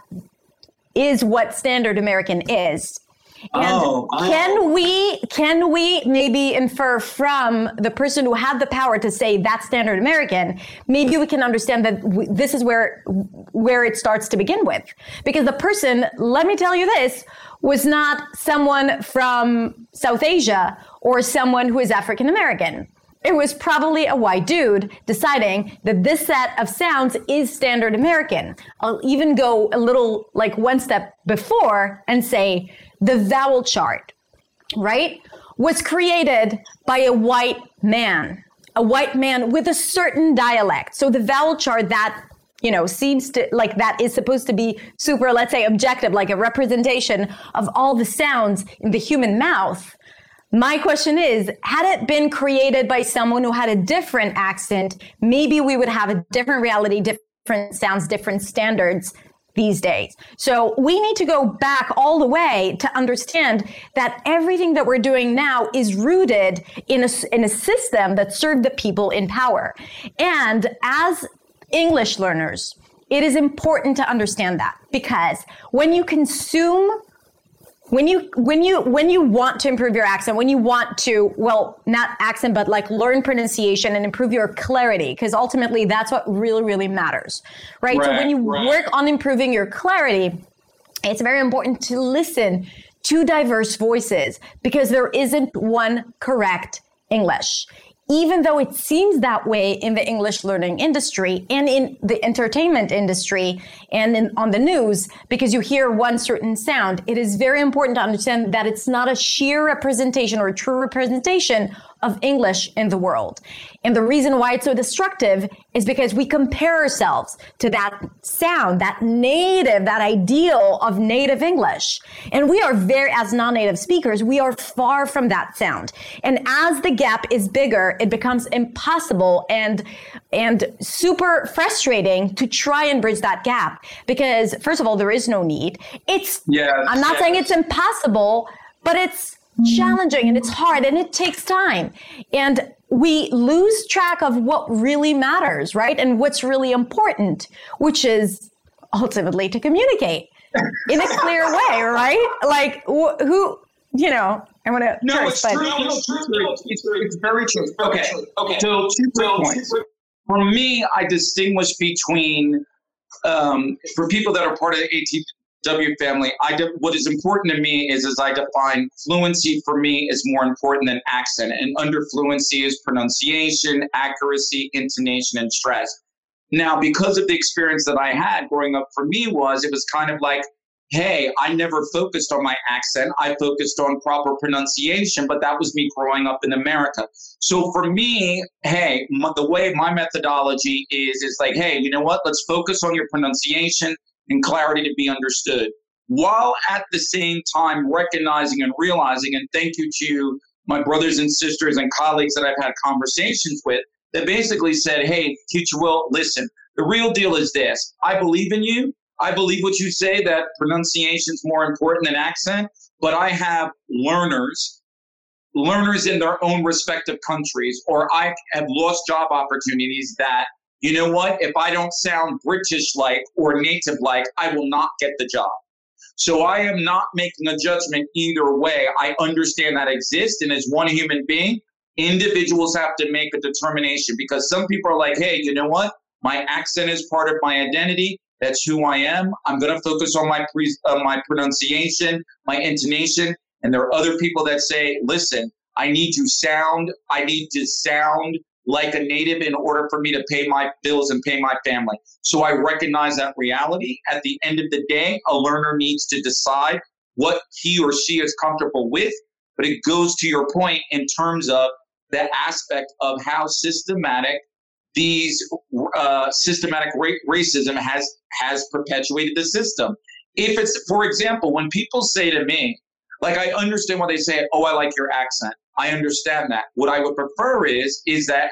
[SPEAKER 1] is what standard American is? And
[SPEAKER 2] Oh, oh.
[SPEAKER 1] can we can we maybe infer from the person who had the power to say that standard American? Maybe we can understand that w- this is where where it starts to begin with, because the person, let me tell you this, was not someone from South Asia or someone who is African American. It was probably a white dude deciding that this set of sounds is standard American. I'll even go a little like one step before and say the vowel chart, right, was created by a white man, a white man with a certain dialect. So the vowel chart that you know seems to like that is supposed to be super let's say objective like a representation of all the sounds in the human mouth my question is, had it been created by someone who had a different accent, maybe we would have a different reality, different sounds, different standards these days. So we need to go back all the way to understand that everything that we're doing now is rooted in a, in a system that served the people in power. And as English learners, it is important to understand that because when you consume when you when you when you want to improve your accent when you want to well not accent but like learn pronunciation and improve your clarity because ultimately that's what really really matters right, so when you
[SPEAKER 2] right.
[SPEAKER 1] work on improving your clarity it's very important to listen to diverse voices because there isn't one correct english even though it seems that way in the English learning industry and in the entertainment industry and in, on the news, because you hear one certain sound, it is very important to understand that it's not a sheer representation or a true representation of English in the world. And the reason why it's so destructive is because we compare ourselves to that sound, that native, that ideal of native English. And we are very, as non-native speakers, we are far from that sound. And as the gap is bigger, it becomes impossible and, and super frustrating to try and bridge that gap because first of all, there is no need. It's, yeah, I'm not saying it's impossible, but it's, challenging and it's hard and it takes time. And we lose track of what really matters, right? And what's really important, which is ultimately to communicate in a clear way, right? Like wh- who, you know, I want to.
[SPEAKER 2] No, it's true. It's true. It's, it's very true. Okay. Okay. So two points. For me, I distinguish between um, for people that are part of the AT, W family, I de- what is important to me is as I define fluency for me is more important than accent. And under fluency is pronunciation, accuracy, intonation, and stress. Now, because of the experience that I had growing up for me was it was kind of like, hey, I never focused on my accent. I focused on proper pronunciation, but that was me growing up in America. So for me, hey, m- the way my methodology is is like, hey, you know what? Let's focus on your pronunciation and clarity to be understood, while at the same time recognizing and realizing, and thank you to my brothers and sisters and colleagues that I've had conversations with that basically said, hey, teacher Will, listen, the real deal is this. I believe in you. I believe what you say that pronunciation is more important than accent, but I have learners, learners in their own respective countries, or I have lost job opportunities that you know what? If I don't sound British like or native like, I will not get the job. So I am not making a judgment either way. I understand that exists. And as one human being, individuals have to make a determination because some people are like, hey, you know what? My accent is part of my identity. That's who I am. I'm going to focus on my pre- uh, my pronunciation, my intonation. And there are other people that say, listen, I need to sound, I need to sound like a native in order for me to pay my bills and pay my family. So I recognize that reality. At the end of the day, a learner needs to decide what he or she is comfortable with. But it goes to your point in terms of the aspect of how systematic these uh, systematic ra- racism has has perpetuated the system. If it's, for example, when people say to me, like I understand why they say, "Oh, I like your accent." I understand that. What I would prefer is is that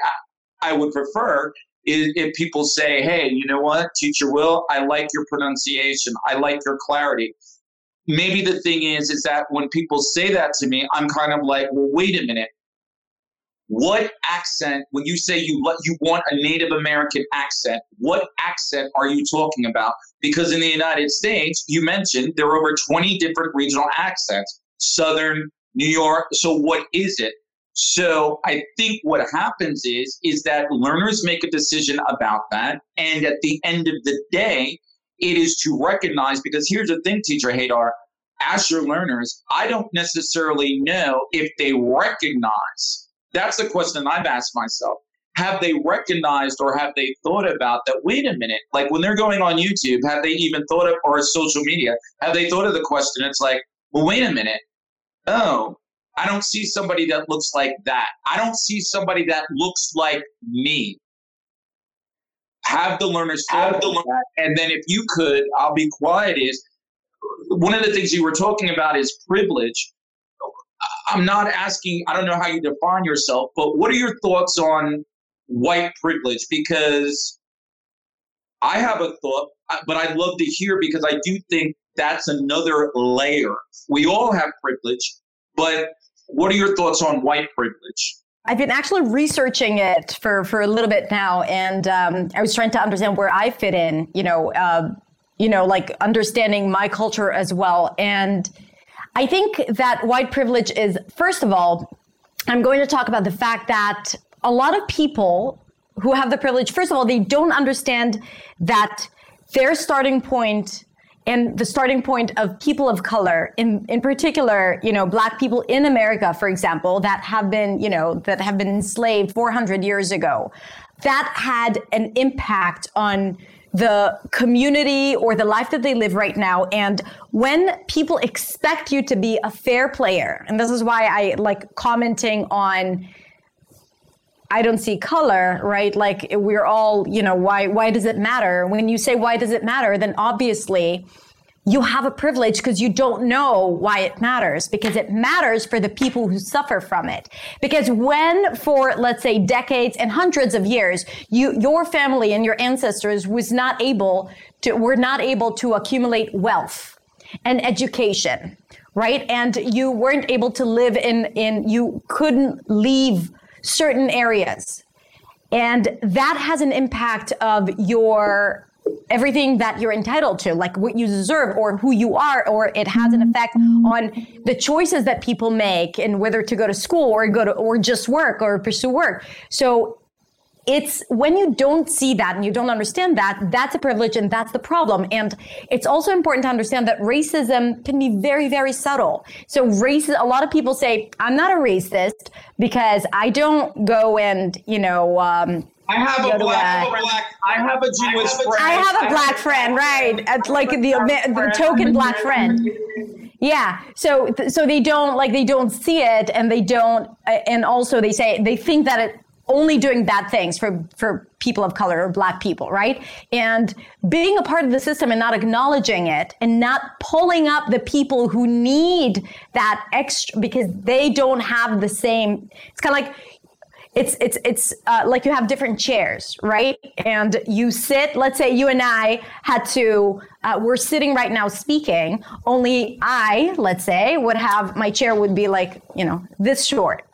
[SPEAKER 2] I, would prefer is if people say, "Hey, you know what, Teacher Will, I like your pronunciation. I like your clarity." Maybe the thing is is that when people say that to me, I'm kind of like, "Well, wait a minute. What accent? When you say you you want a Native American accent, what accent are you talking about? Because in the United States, you mentioned there are over 20 different regional accents: Southern, New York. So what is it? So I think what happens is is that learners make a decision about that, and at the end of the day, it is to recognize because here's the thing, teacher Hadar, as your learners, I don't necessarily know if they recognize. That's the question I've asked myself. Have they recognized or have they thought about that? Wait a minute, like when they're going on YouTube, have they even thought of, or social media, have they thought of the question? It's like, well, wait a minute, oh, I don't see somebody that looks like that. I don't see somebody that looks like me. Have the learners have the learners, and then if you could, I'll be quiet. Is one of the things you were talking about is privilege. I'm not asking. I don't know how you define yourself, but what are your thoughts on white privilege? Because I have a thought, but I'd love to hear because I do think that's another layer. We all have privilege, but what are your thoughts on white privilege?
[SPEAKER 1] I've been actually researching it for, for a little bit now, and um, I was trying to understand where I fit in. You know, uh, you know, like understanding my culture as well. And I think that white privilege is, first of all, I'm going to talk about the fact that a lot of people who have the privilege, first of all, they don't understand that their starting point and the starting point of people of color in in particular you know black people in america for example that have been you know that have been enslaved 400 years ago that had an impact on the community or the life that they live right now. And when people expect you to be a fair player, and this is why I like commenting on I don't see color, right? Like we're all, you know, why why does it matter? When you say why does it matter, then obviously you have a privilege because you don't know why it matters because it matters for the people who suffer from it. Because when for let's say decades and hundreds of years you your family and your ancestors was not able to were not able to accumulate wealth and education right? And you weren't able to live in in you couldn't leave certain areas. And that has an impact of your everything that you're entitled to, like what you deserve or who you are, or it has an effect on the choices that people make and whether to go to school or go to or just work or pursue work. So it's when you don't see that and you don't understand that, that's a privilege and that's the problem. And it's also important to understand that racism can be very, very subtle. So race, a lot of people say, I'm not a racist because I don't go and, you know, um,
[SPEAKER 2] I have a black, black, I have a Jewish friend.
[SPEAKER 1] I have a black friend, right? like the, the token black friend. Yeah. So so they don't like they don't see it, and they don't, uh, and also they say they think that it only doing bad things for for people of color or black people right and being a part of the system and not acknowledging it and not pulling up the people who need that extra because they don't have the same it's kind of like it's it's it's uh, like you have different chairs, right? And you sit. Let's say you and I had to. Uh, we're sitting right now speaking. Only I, let's say, would have my chair would be like you know this short,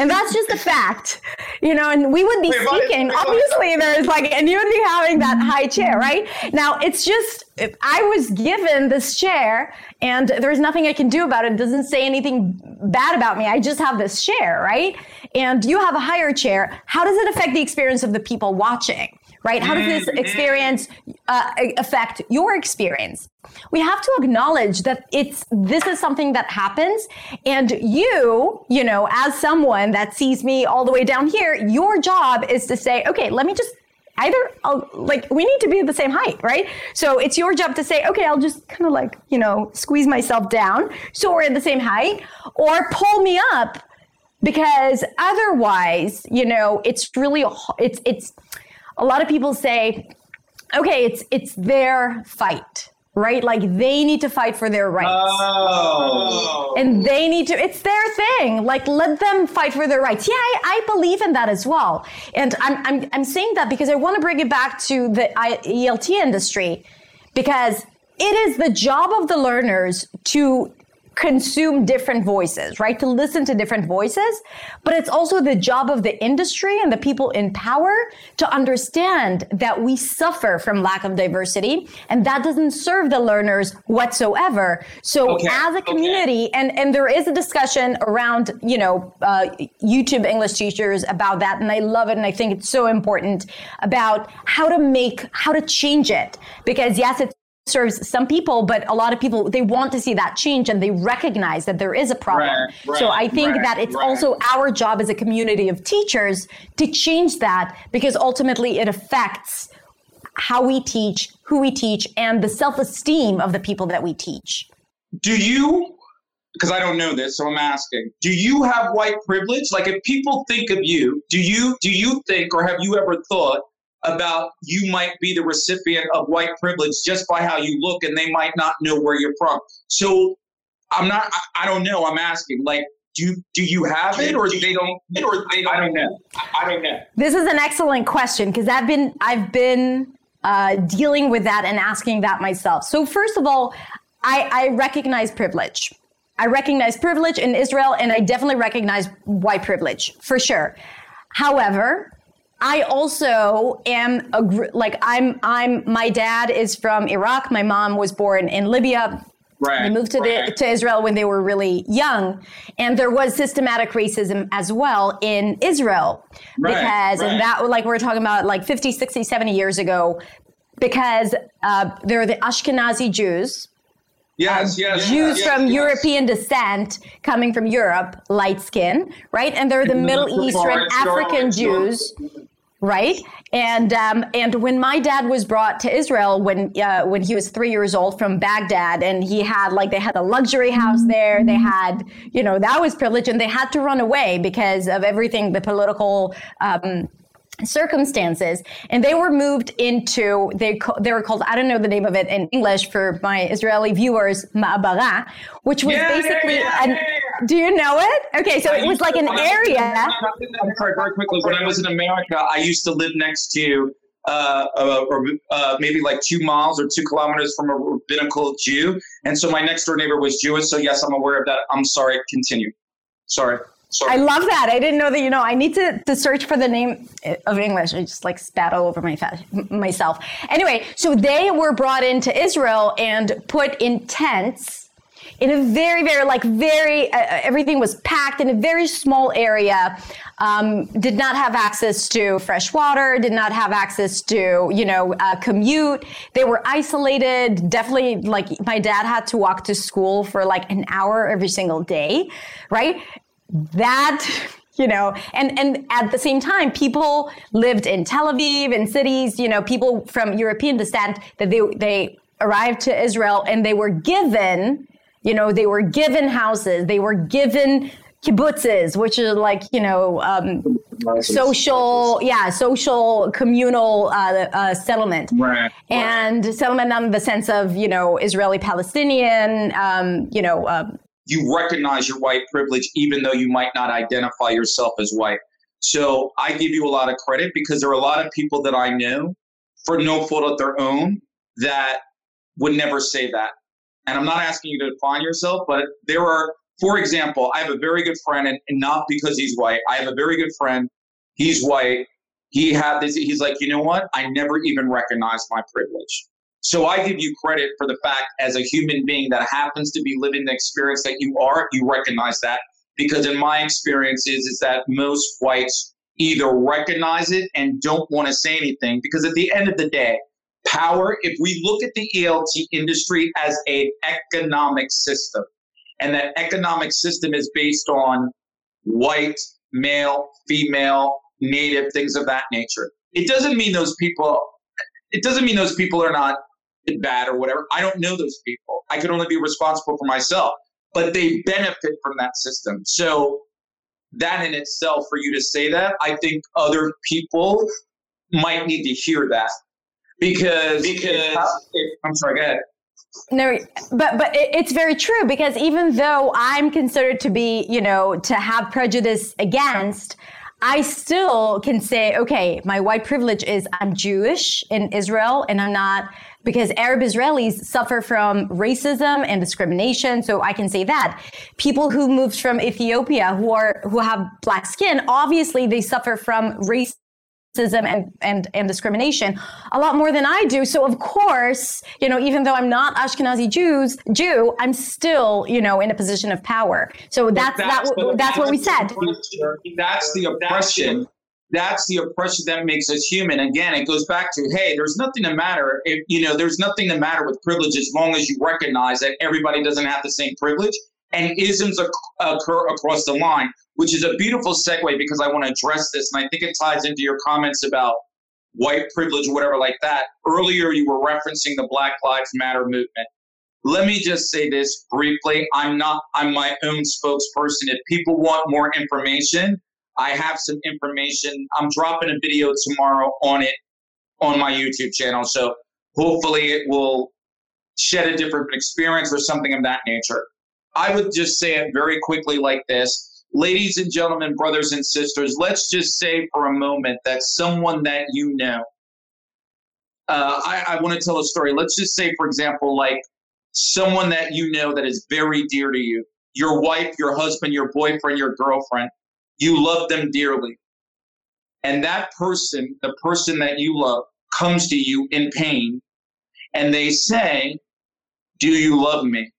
[SPEAKER 1] and that's just a fact, you know. And we would be Wait, speaking. Obviously, there's like, and you would be having that high chair, right? Now it's just I was given this chair, and there's nothing I can do about it. It doesn't say anything bad about me. I just have this chair, right? and you have a higher chair, how does it affect the experience of the people watching? Right? How does this mm-hmm. experience uh, affect your experience? We have to acknowledge that it's this is something that happens, and you, you know, as someone that sees me all the way down here, your job is to say, okay, let me just either I'll, like we need to be at the same height, right? So it's your job to say, okay, I'll just kind of like you know squeeze myself down so we're at the same height, or pull me up because otherwise, you know, it's really it's it's a lot of people say, okay, it's it's their fight right? Like they need to fight for their rights. Oh. And they need to, it's their thing. Like let them fight for their rights. Yeah, I, I believe in that as well. And I'm, I'm, I'm saying that because I want to bring it back to the ELT industry because it is the job of the learners to consume different voices, right? To listen to different voices. But it's also the job of the industry and the people in power to understand that we suffer from lack of diversity and that doesn't serve the learners whatsoever. So okay. as a community, okay. and, and there is a discussion around, you know, uh, YouTube English teachers about that. And I love it. And I think it's so important about how to make, how to change it. Because yes, it's serves some people, but a lot of people they want to see that change and they recognize that there is a problem. Right, right, so I think right, that it's also our job as a community of teachers to change that because ultimately it affects how we teach, who we teach, and the self-esteem of the people that we teach.
[SPEAKER 2] Do you because I don't know this, so I'm asking. Do you have white privilege? Like if people think of you, do you do you think or have you ever thought about you might be the recipient of white privilege just by how you look and they might not know where you're from. So i'm not i, I don't know. I'm asking like do do you have it? Or they don't or they don't, I don't know. I don't know.
[SPEAKER 1] This is an excellent question because I've been I've been uh, dealing with that and asking that myself. So first of all I, I recognize privilege. I recognize privilege in Israel and I definitely recognize white privilege for sure. However I also am a like I'm I'm my dad is from Iraq. My mom was born in Libya. Right, they moved to right. the to Israel when they were really young, and there was systematic racism as well in Israel right, because and that like we we're talking about like 50, 60, 70 years ago, because uh, they're the Ashkenazi Jews.
[SPEAKER 2] Yes, yes.
[SPEAKER 1] Jews
[SPEAKER 2] yes,
[SPEAKER 1] from
[SPEAKER 2] yes.
[SPEAKER 1] European descent coming from Europe, light skin, right? And they're the Middle Eastern African Jews, right? And um, and when my dad was brought to Israel when uh, when he was three years old from Baghdad, and he had like they had a luxury house there, they had you know that was privilege, and they had to run away because of everything the political. Um, circumstances and they were moved into they they were called I don't know the name of it in English for my Israeli viewers ma'abara which was
[SPEAKER 2] Yeah,
[SPEAKER 1] basically
[SPEAKER 2] yeah,
[SPEAKER 1] an,
[SPEAKER 2] yeah, yeah.
[SPEAKER 1] do you know it okay so it was like an area
[SPEAKER 2] sorry, very quickly. When I was in America, I used to live next to uh, uh, uh, maybe like two miles or two kilometers from a rabbinical Jew, and so my next door neighbor was Jewish. So yes, I'm aware of that. I'm sorry. Continue. Sorry. Sorry.
[SPEAKER 1] I love that. I didn't know that. You know, I need to, to search for the name of English. I just like spat all over my fa- myself. Anyway, so they were brought into Israel and put in tents in a very, very like very. Uh, everything was packed in a very small area. Um, did not have access to fresh water. Did not have access to you know uh, commute. They were isolated. Definitely, like my dad had to walk to school for like an hour every single day, right? That you know and and at the same time people lived in tel aviv and cities you know people from european descent that they they arrived to israel and they were given you know they were given houses they were given kibbutzes which are like you know um, social yeah social communal uh, uh, settlement
[SPEAKER 2] Right.
[SPEAKER 1] and settlement in the sense of you know israeli palestinian um, you know um,
[SPEAKER 2] you recognize your white privilege even though you might not identify yourself as white. So I give you a lot of credit because there are a lot of people that I know for no fault of their own that would never say that. And I'm not asking you to define yourself, but there are, for example, I have a very good friend, and, and not because he's white. I have a very good friend. He's white. He had this. He's like, you know what? I never even recognized my privilege. So I give you credit for the fact, as a human being that happens to be living the experience that you are, you recognize that. Because in my experience is, is that most whites either recognize it and don't want to say anything. Because at the end of the day, power, if we look at the ELT industry as an economic system, and that economic system is based on white, male, female, native, things of that nature. It doesn't mean those people it doesn't mean those people are not bad or whatever. I don't know those people. I can only be responsible for myself. But they benefit from that system. So that in itself, for you to say that, I think other people might need to hear that because because I'm sorry. Go ahead.
[SPEAKER 1] No, but but it, it's very true because even though I'm considered to be, you know, to have prejudice against, I still can say, okay, my white privilege is I'm Jewish in Israel and I'm not because Arab Israelis suffer from racism and discrimination. So I can say that people who moved from Ethiopia who are who have black skin, obviously they suffer from racism and, and and discrimination a lot more than I do. So of course, you know, even though I'm not Ashkenazi Jews Jew, I'm still you know in a position of power. So that's that's, that,
[SPEAKER 2] the-
[SPEAKER 1] that's what we said.
[SPEAKER 2] That's the oppression. That's the oppression that makes us human. Again, it goes back to hey, there's nothing to matter. If, you know, there's nothing to matter with privilege as long as you recognize that everybody doesn't have the same privilege and isms oc- occur across the line, which is a beautiful segue because I want to address this, and I think it ties into your comments about white privilege or whatever like that. Earlier, you were referencing the Black Lives Matter movement. Let me just say this briefly. I'm not, I'm my own spokesperson. If people want more information, I have some information. I'm dropping a video tomorrow on it on my YouTube channel. So hopefully it will shed a different experience or something of that nature. I would just say it very quickly like this. Ladies and gentlemen, brothers and sisters, let's just say for a moment that someone that you know, uh, I, I want to tell a story. Let's just say, for example, like someone that you know that is very dear to you your wife, your husband, your boyfriend, your girlfriend. You love them dearly. And that person, the person that you love, comes to you in pain and they say, Do you love me?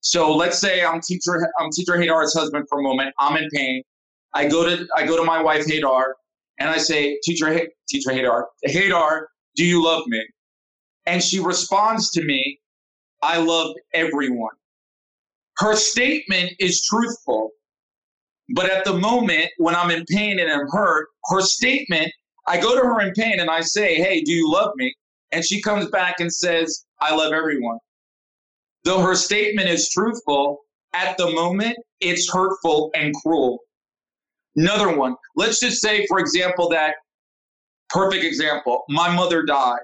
[SPEAKER 2] So let's say I'm teacher I'm teacher Hadar's husband for a moment. I'm in pain. I go to I go to my wife Hadar and I say, Teacher Teacher Hadar, Hadar, do you love me? and she responds to me, I love everyone. Her statement is truthful. But at the moment when I'm in pain and I'm hurt, her statement, I go to her in pain and I say, Hey, do you love me? And she comes back and says, I love everyone. Though her statement is truthful, at the moment, it's hurtful and cruel. Another one, let's just say, for example, that perfect example, my mother died,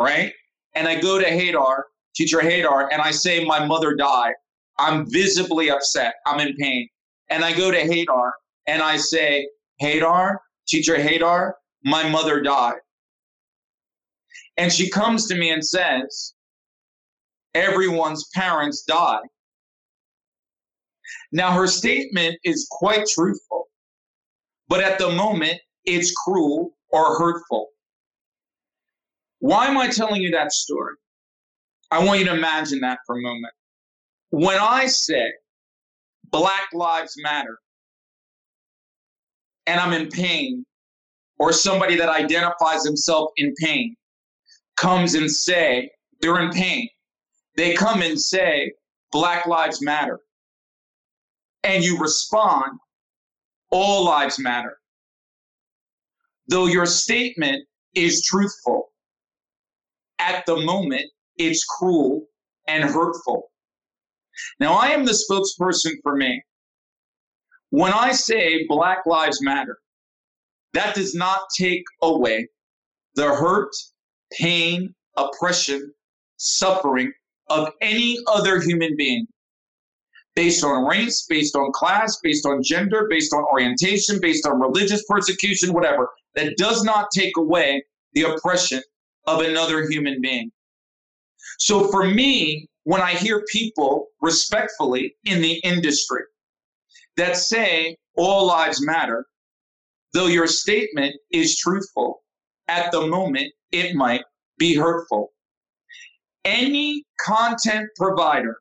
[SPEAKER 2] right? And I go to Hadar, teacher Hadar, and I say, My mother died. I'm visibly upset. I'm in pain. And I go to Hadar and I say, Hadar, teacher Hadar, my mother died. And she comes to me and says, Everyone's parents die. Now, her statement is quite truthful, but at the moment, it's cruel or hurtful. Why am I telling you that story? I want you to imagine that for a moment. When I say Black Lives Matter and I'm in pain, or somebody that identifies himself in pain comes and say they're in pain, they come and say Black Lives Matter, and you respond, all lives matter. Though your statement is truthful, at the moment, it's cruel and hurtful. Now, I am the spokesperson for me. When I say Black Lives Matter, that does not take away the hurt, pain, oppression, suffering of any other human being based on race, based on class, based on gender, based on orientation, based on religious persecution, whatever. That does not take away the oppression of another human being. So for me, when I hear people respectfully in the industry that say all lives matter, though your statement is truthful, at the moment it might be hurtful. Any content provider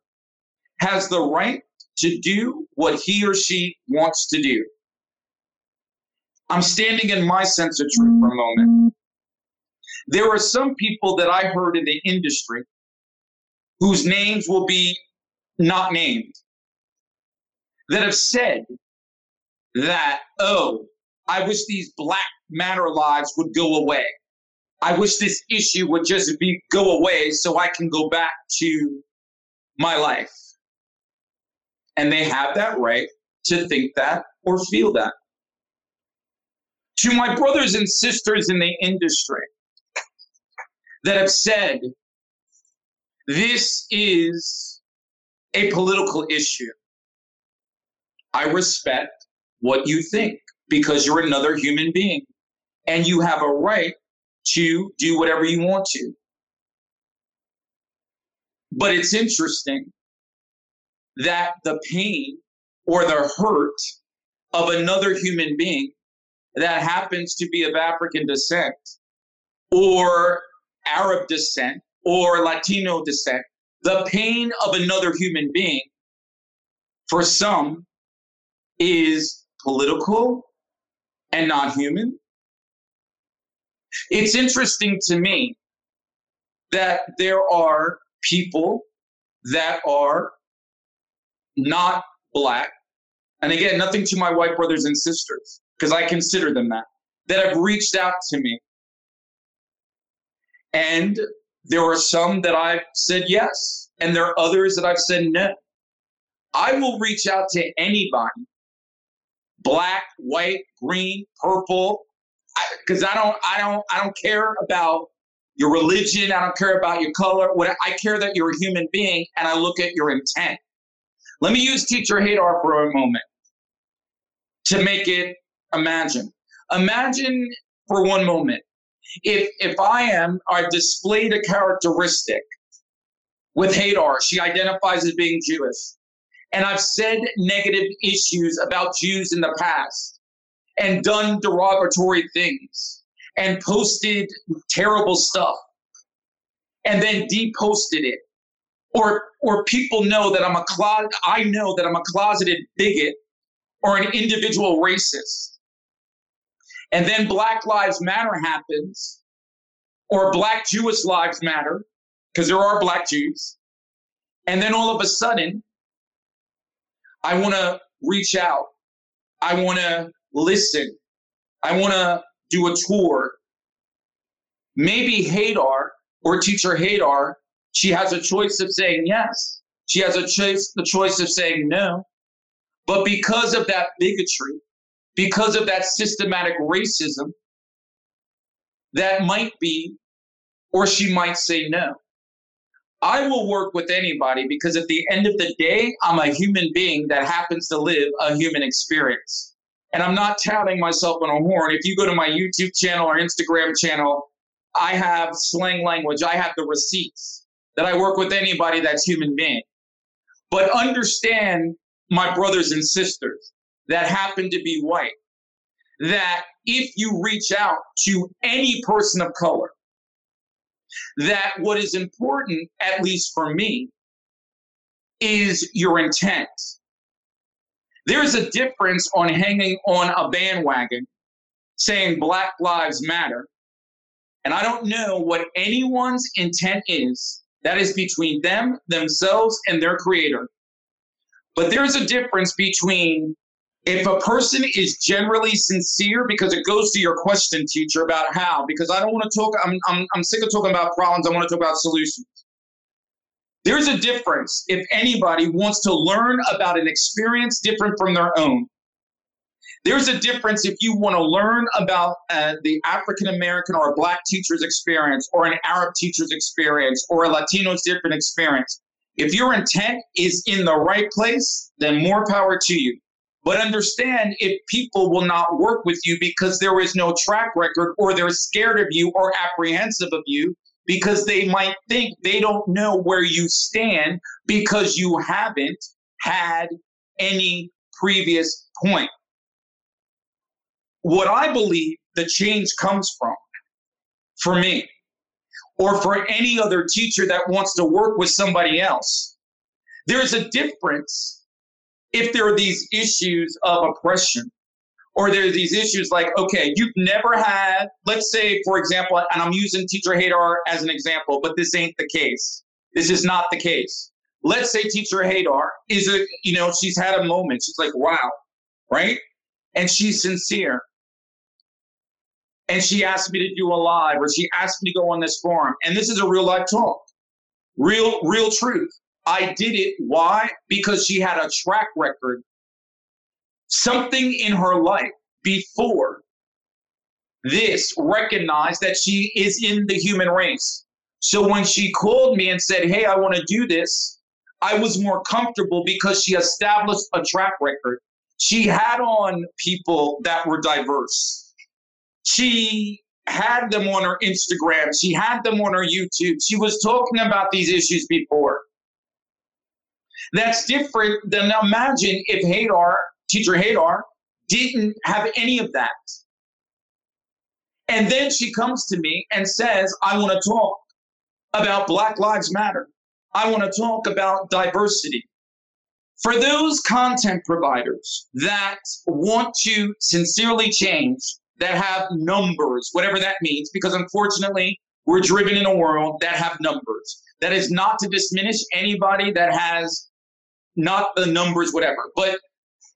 [SPEAKER 2] has the right to do what he or she wants to do. I'm standing in my sense of truth for a moment. There are some people that I heard in the industry whose names will be not named that have said that, oh, I wish these Black Matter lives would go away. I wish this issue would just be go away so I can go back to my life. And they have that right to think that or feel that. To my brothers and sisters in the industry that have said this is a political issue, I respect what you think because you're another human being and you have a right to do whatever you want to. But it's interesting that the pain or the hurt of another human being that happens to be of African descent or Arab descent or Latino descent, the pain of another human being for some is political and not human. It's interesting to me that there are people that are not black. And again, nothing to my white brothers and sisters, because I consider them that, that have reached out to me. And there are some that I've said yes, and there are others that I've said no. I will reach out to anybody, black, white, green, purple, because I, I don't, I don't, I don't care about your religion. I don't care about your color. What I care that you're a human being, and I look at your intent. Let me use teacher Hadar for a moment to make it imagine. Imagine for one moment if if I am I've displayed a characteristic with Hadar, she identifies as being Jewish, and I've said negative issues about Jews in the past and done derogatory things and posted terrible stuff and then deposted it. Or or people know that I'm a closet I know that I'm a closeted bigot or an individual racist. And then Black Lives Matter happens, or Black Jewish Lives Matter, because there are Black Jews. And then all of a sudden, I want to reach out. I want to listen. I want to do a tour. Maybe Hadar or teacher Hadar, she has a choice of saying yes. She has a choice, the choice of saying no. But because of that bigotry, because of that systematic racism, that might be, or she might say no. I will work with anybody because at the end of the day, I'm a human being that happens to live a human experience. And I'm not touting myself on a horn. If you go to my YouTube channel or Instagram channel, I have slang language, I have the receipts that I work with anybody that's human being. But understand, my brothers and sisters that happen to be white, that if you reach out to any person of color, that what is important, at least for me, is your intent. There's a difference on hanging on a bandwagon saying Black Lives Matter. And I don't know what anyone's intent is. That is between them, themselves, and their creator. But there's a difference between if a person is generally sincere, because it goes to your question, teacher, about how, because I don't want to talk, I'm, I'm, I'm sick of talking about problems, I want to talk about solutions. There's a difference if anybody wants to learn about an experience different from their own. There's a difference if you want to learn about uh, the African American or a Black teacher's experience, or an Arab teacher's experience, or a Latino's different experience. If your intent is in the right place, then more power to you. But understand if people will not work with you because there is no track record or they're scared of you or apprehensive of you because they might think they don't know where you stand because you haven't had any previous point. What I believe the change comes from, for me, or for any other teacher that wants to work with somebody else, there's a difference if there are these issues of oppression or there are these issues like, okay, you've never had, let's say, for example, and I'm using teacher Hadar as an example, but this ain't the case. This is not the case. Let's say teacher Hadar is a, you know, she's had a moment. She's like, wow, right? And she's sincere. And she asked me to do a live or she asked me to go on this forum. And this is a real life talk, real, real truth. I did it. Why? Because she had a track record, something in her life before this recognized that she is in the human race. So when she called me and said, Hey, I want to do this, I was more comfortable because she established a track record. She had on people that were diverse. She had them on her Instagram. She had them on her YouTube. She was talking about these issues before. That's different than imagine if Hadar, teacher Hadar, didn't have any of that. And then she comes to me and says, I want to talk about Black Lives Matter. I want to talk about diversity. For those content providers that want to sincerely change, that have numbers, whatever that means, because unfortunately, we're driven in a world that have numbers. That is not to diminish anybody that has not the numbers, whatever, but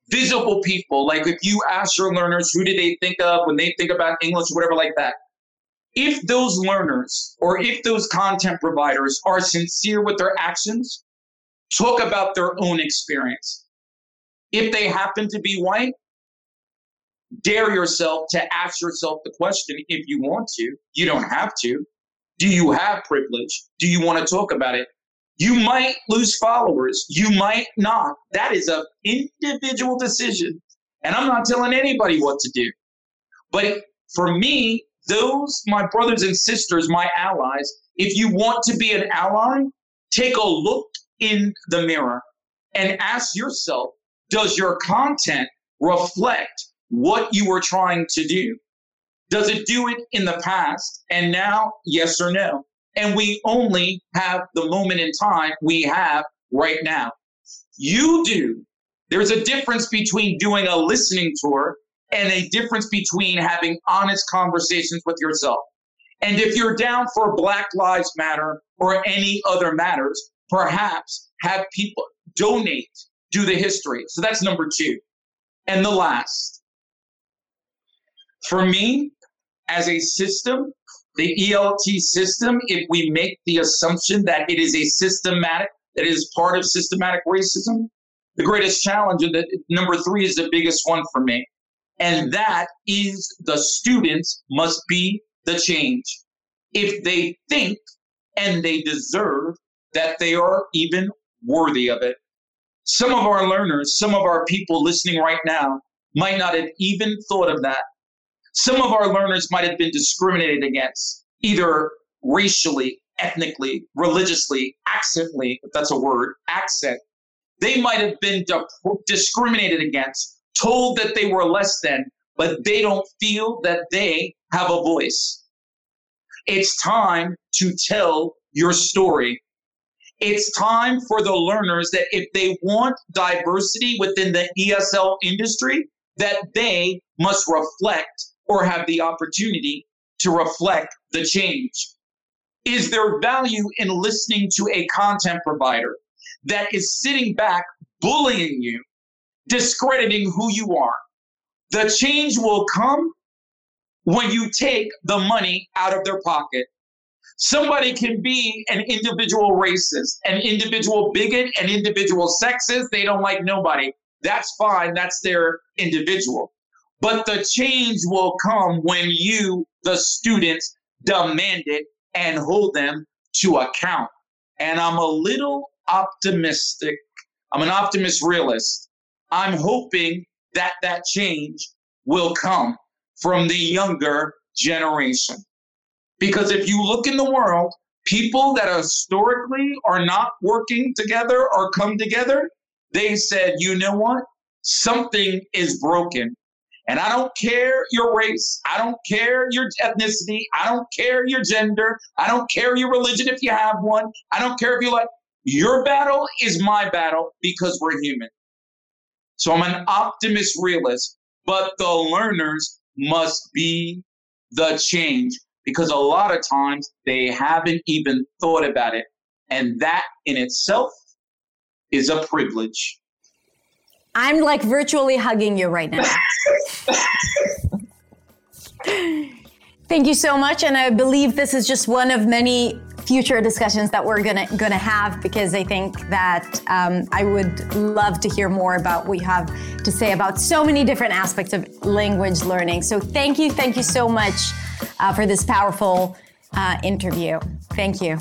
[SPEAKER 2] visible people. Like if you ask your learners, who do they think of when they think about English, whatever, like that. If those learners or if those content providers are sincere with their actions, talk about their own experience. If they happen to be white, dare yourself to ask yourself the question if you want to. You don't have to. Do you have privilege? Do you want to talk about it? You might lose followers. You might not. That is an individual decision. And I'm not telling anybody what to do. But for me, those, my brothers and sisters, my allies, if you want to be an ally, take a look in the mirror and ask yourself does your content reflect what you were trying to do? Does it do it in the past? And now, yes or no? And we only have the moment in time we have right now. You do. There's a difference between doing a listening tour and a difference between having honest conversations with yourself. And if you're down for Black Lives Matter or any other matters, perhaps have people donate, do the history. So that's number two. And the last, for me, as a system, the ELT system, if we make the assumption that it is a systematic, that it is part of systematic racism, the greatest challenge, and number three is the biggest one for me. And that is the students must be the change. If they think and they deserve that they are even worthy of it. Some of our learners, some of our people listening right now might not have even thought of that. Some of our learners might have been discriminated against, either racially, ethnically, religiously, accently, if that's a word, accent. They might have been discriminated against, told that they were less than, but they don't feel that they have a voice. It's time to tell your story. It's time for the learners that if they want diversity within the ESL industry, that they must reflect or have the opportunity to reflect the change? Is there value in listening to a content provider that is sitting back, bullying you, discrediting who you are? The change will come when you take the money out of their pocket. Somebody can be an individual racist, an individual bigot, an individual sexist. They don't like nobody. That's fine. That's their individual. But the change will come when you, the students, demand it and hold them to account. And I'm a little optimistic. I'm an optimist realist. I'm hoping that that change will come from the younger generation. Because if you look in the world, people that historically are not working together or come together, they said, you know what? Something is broken. And I don't care your race. I don't care your ethnicity. I don't care your gender. I don't care your religion if you have one. I don't care if you like. Your battle is my battle because we're human. So I'm an optimist realist, but the learners must be the change because a lot of times they haven't even thought about it. And that in itself is a privilege.
[SPEAKER 3] I'm like virtually hugging you right now. Thank you so much. And I believe this is just one of many future discussions that we're gonna gonna have because I think that um, I would love to hear more about what you have to say about so many different aspects of language learning. So thank you, thank you so much uh, for this powerful uh, interview. Thank you.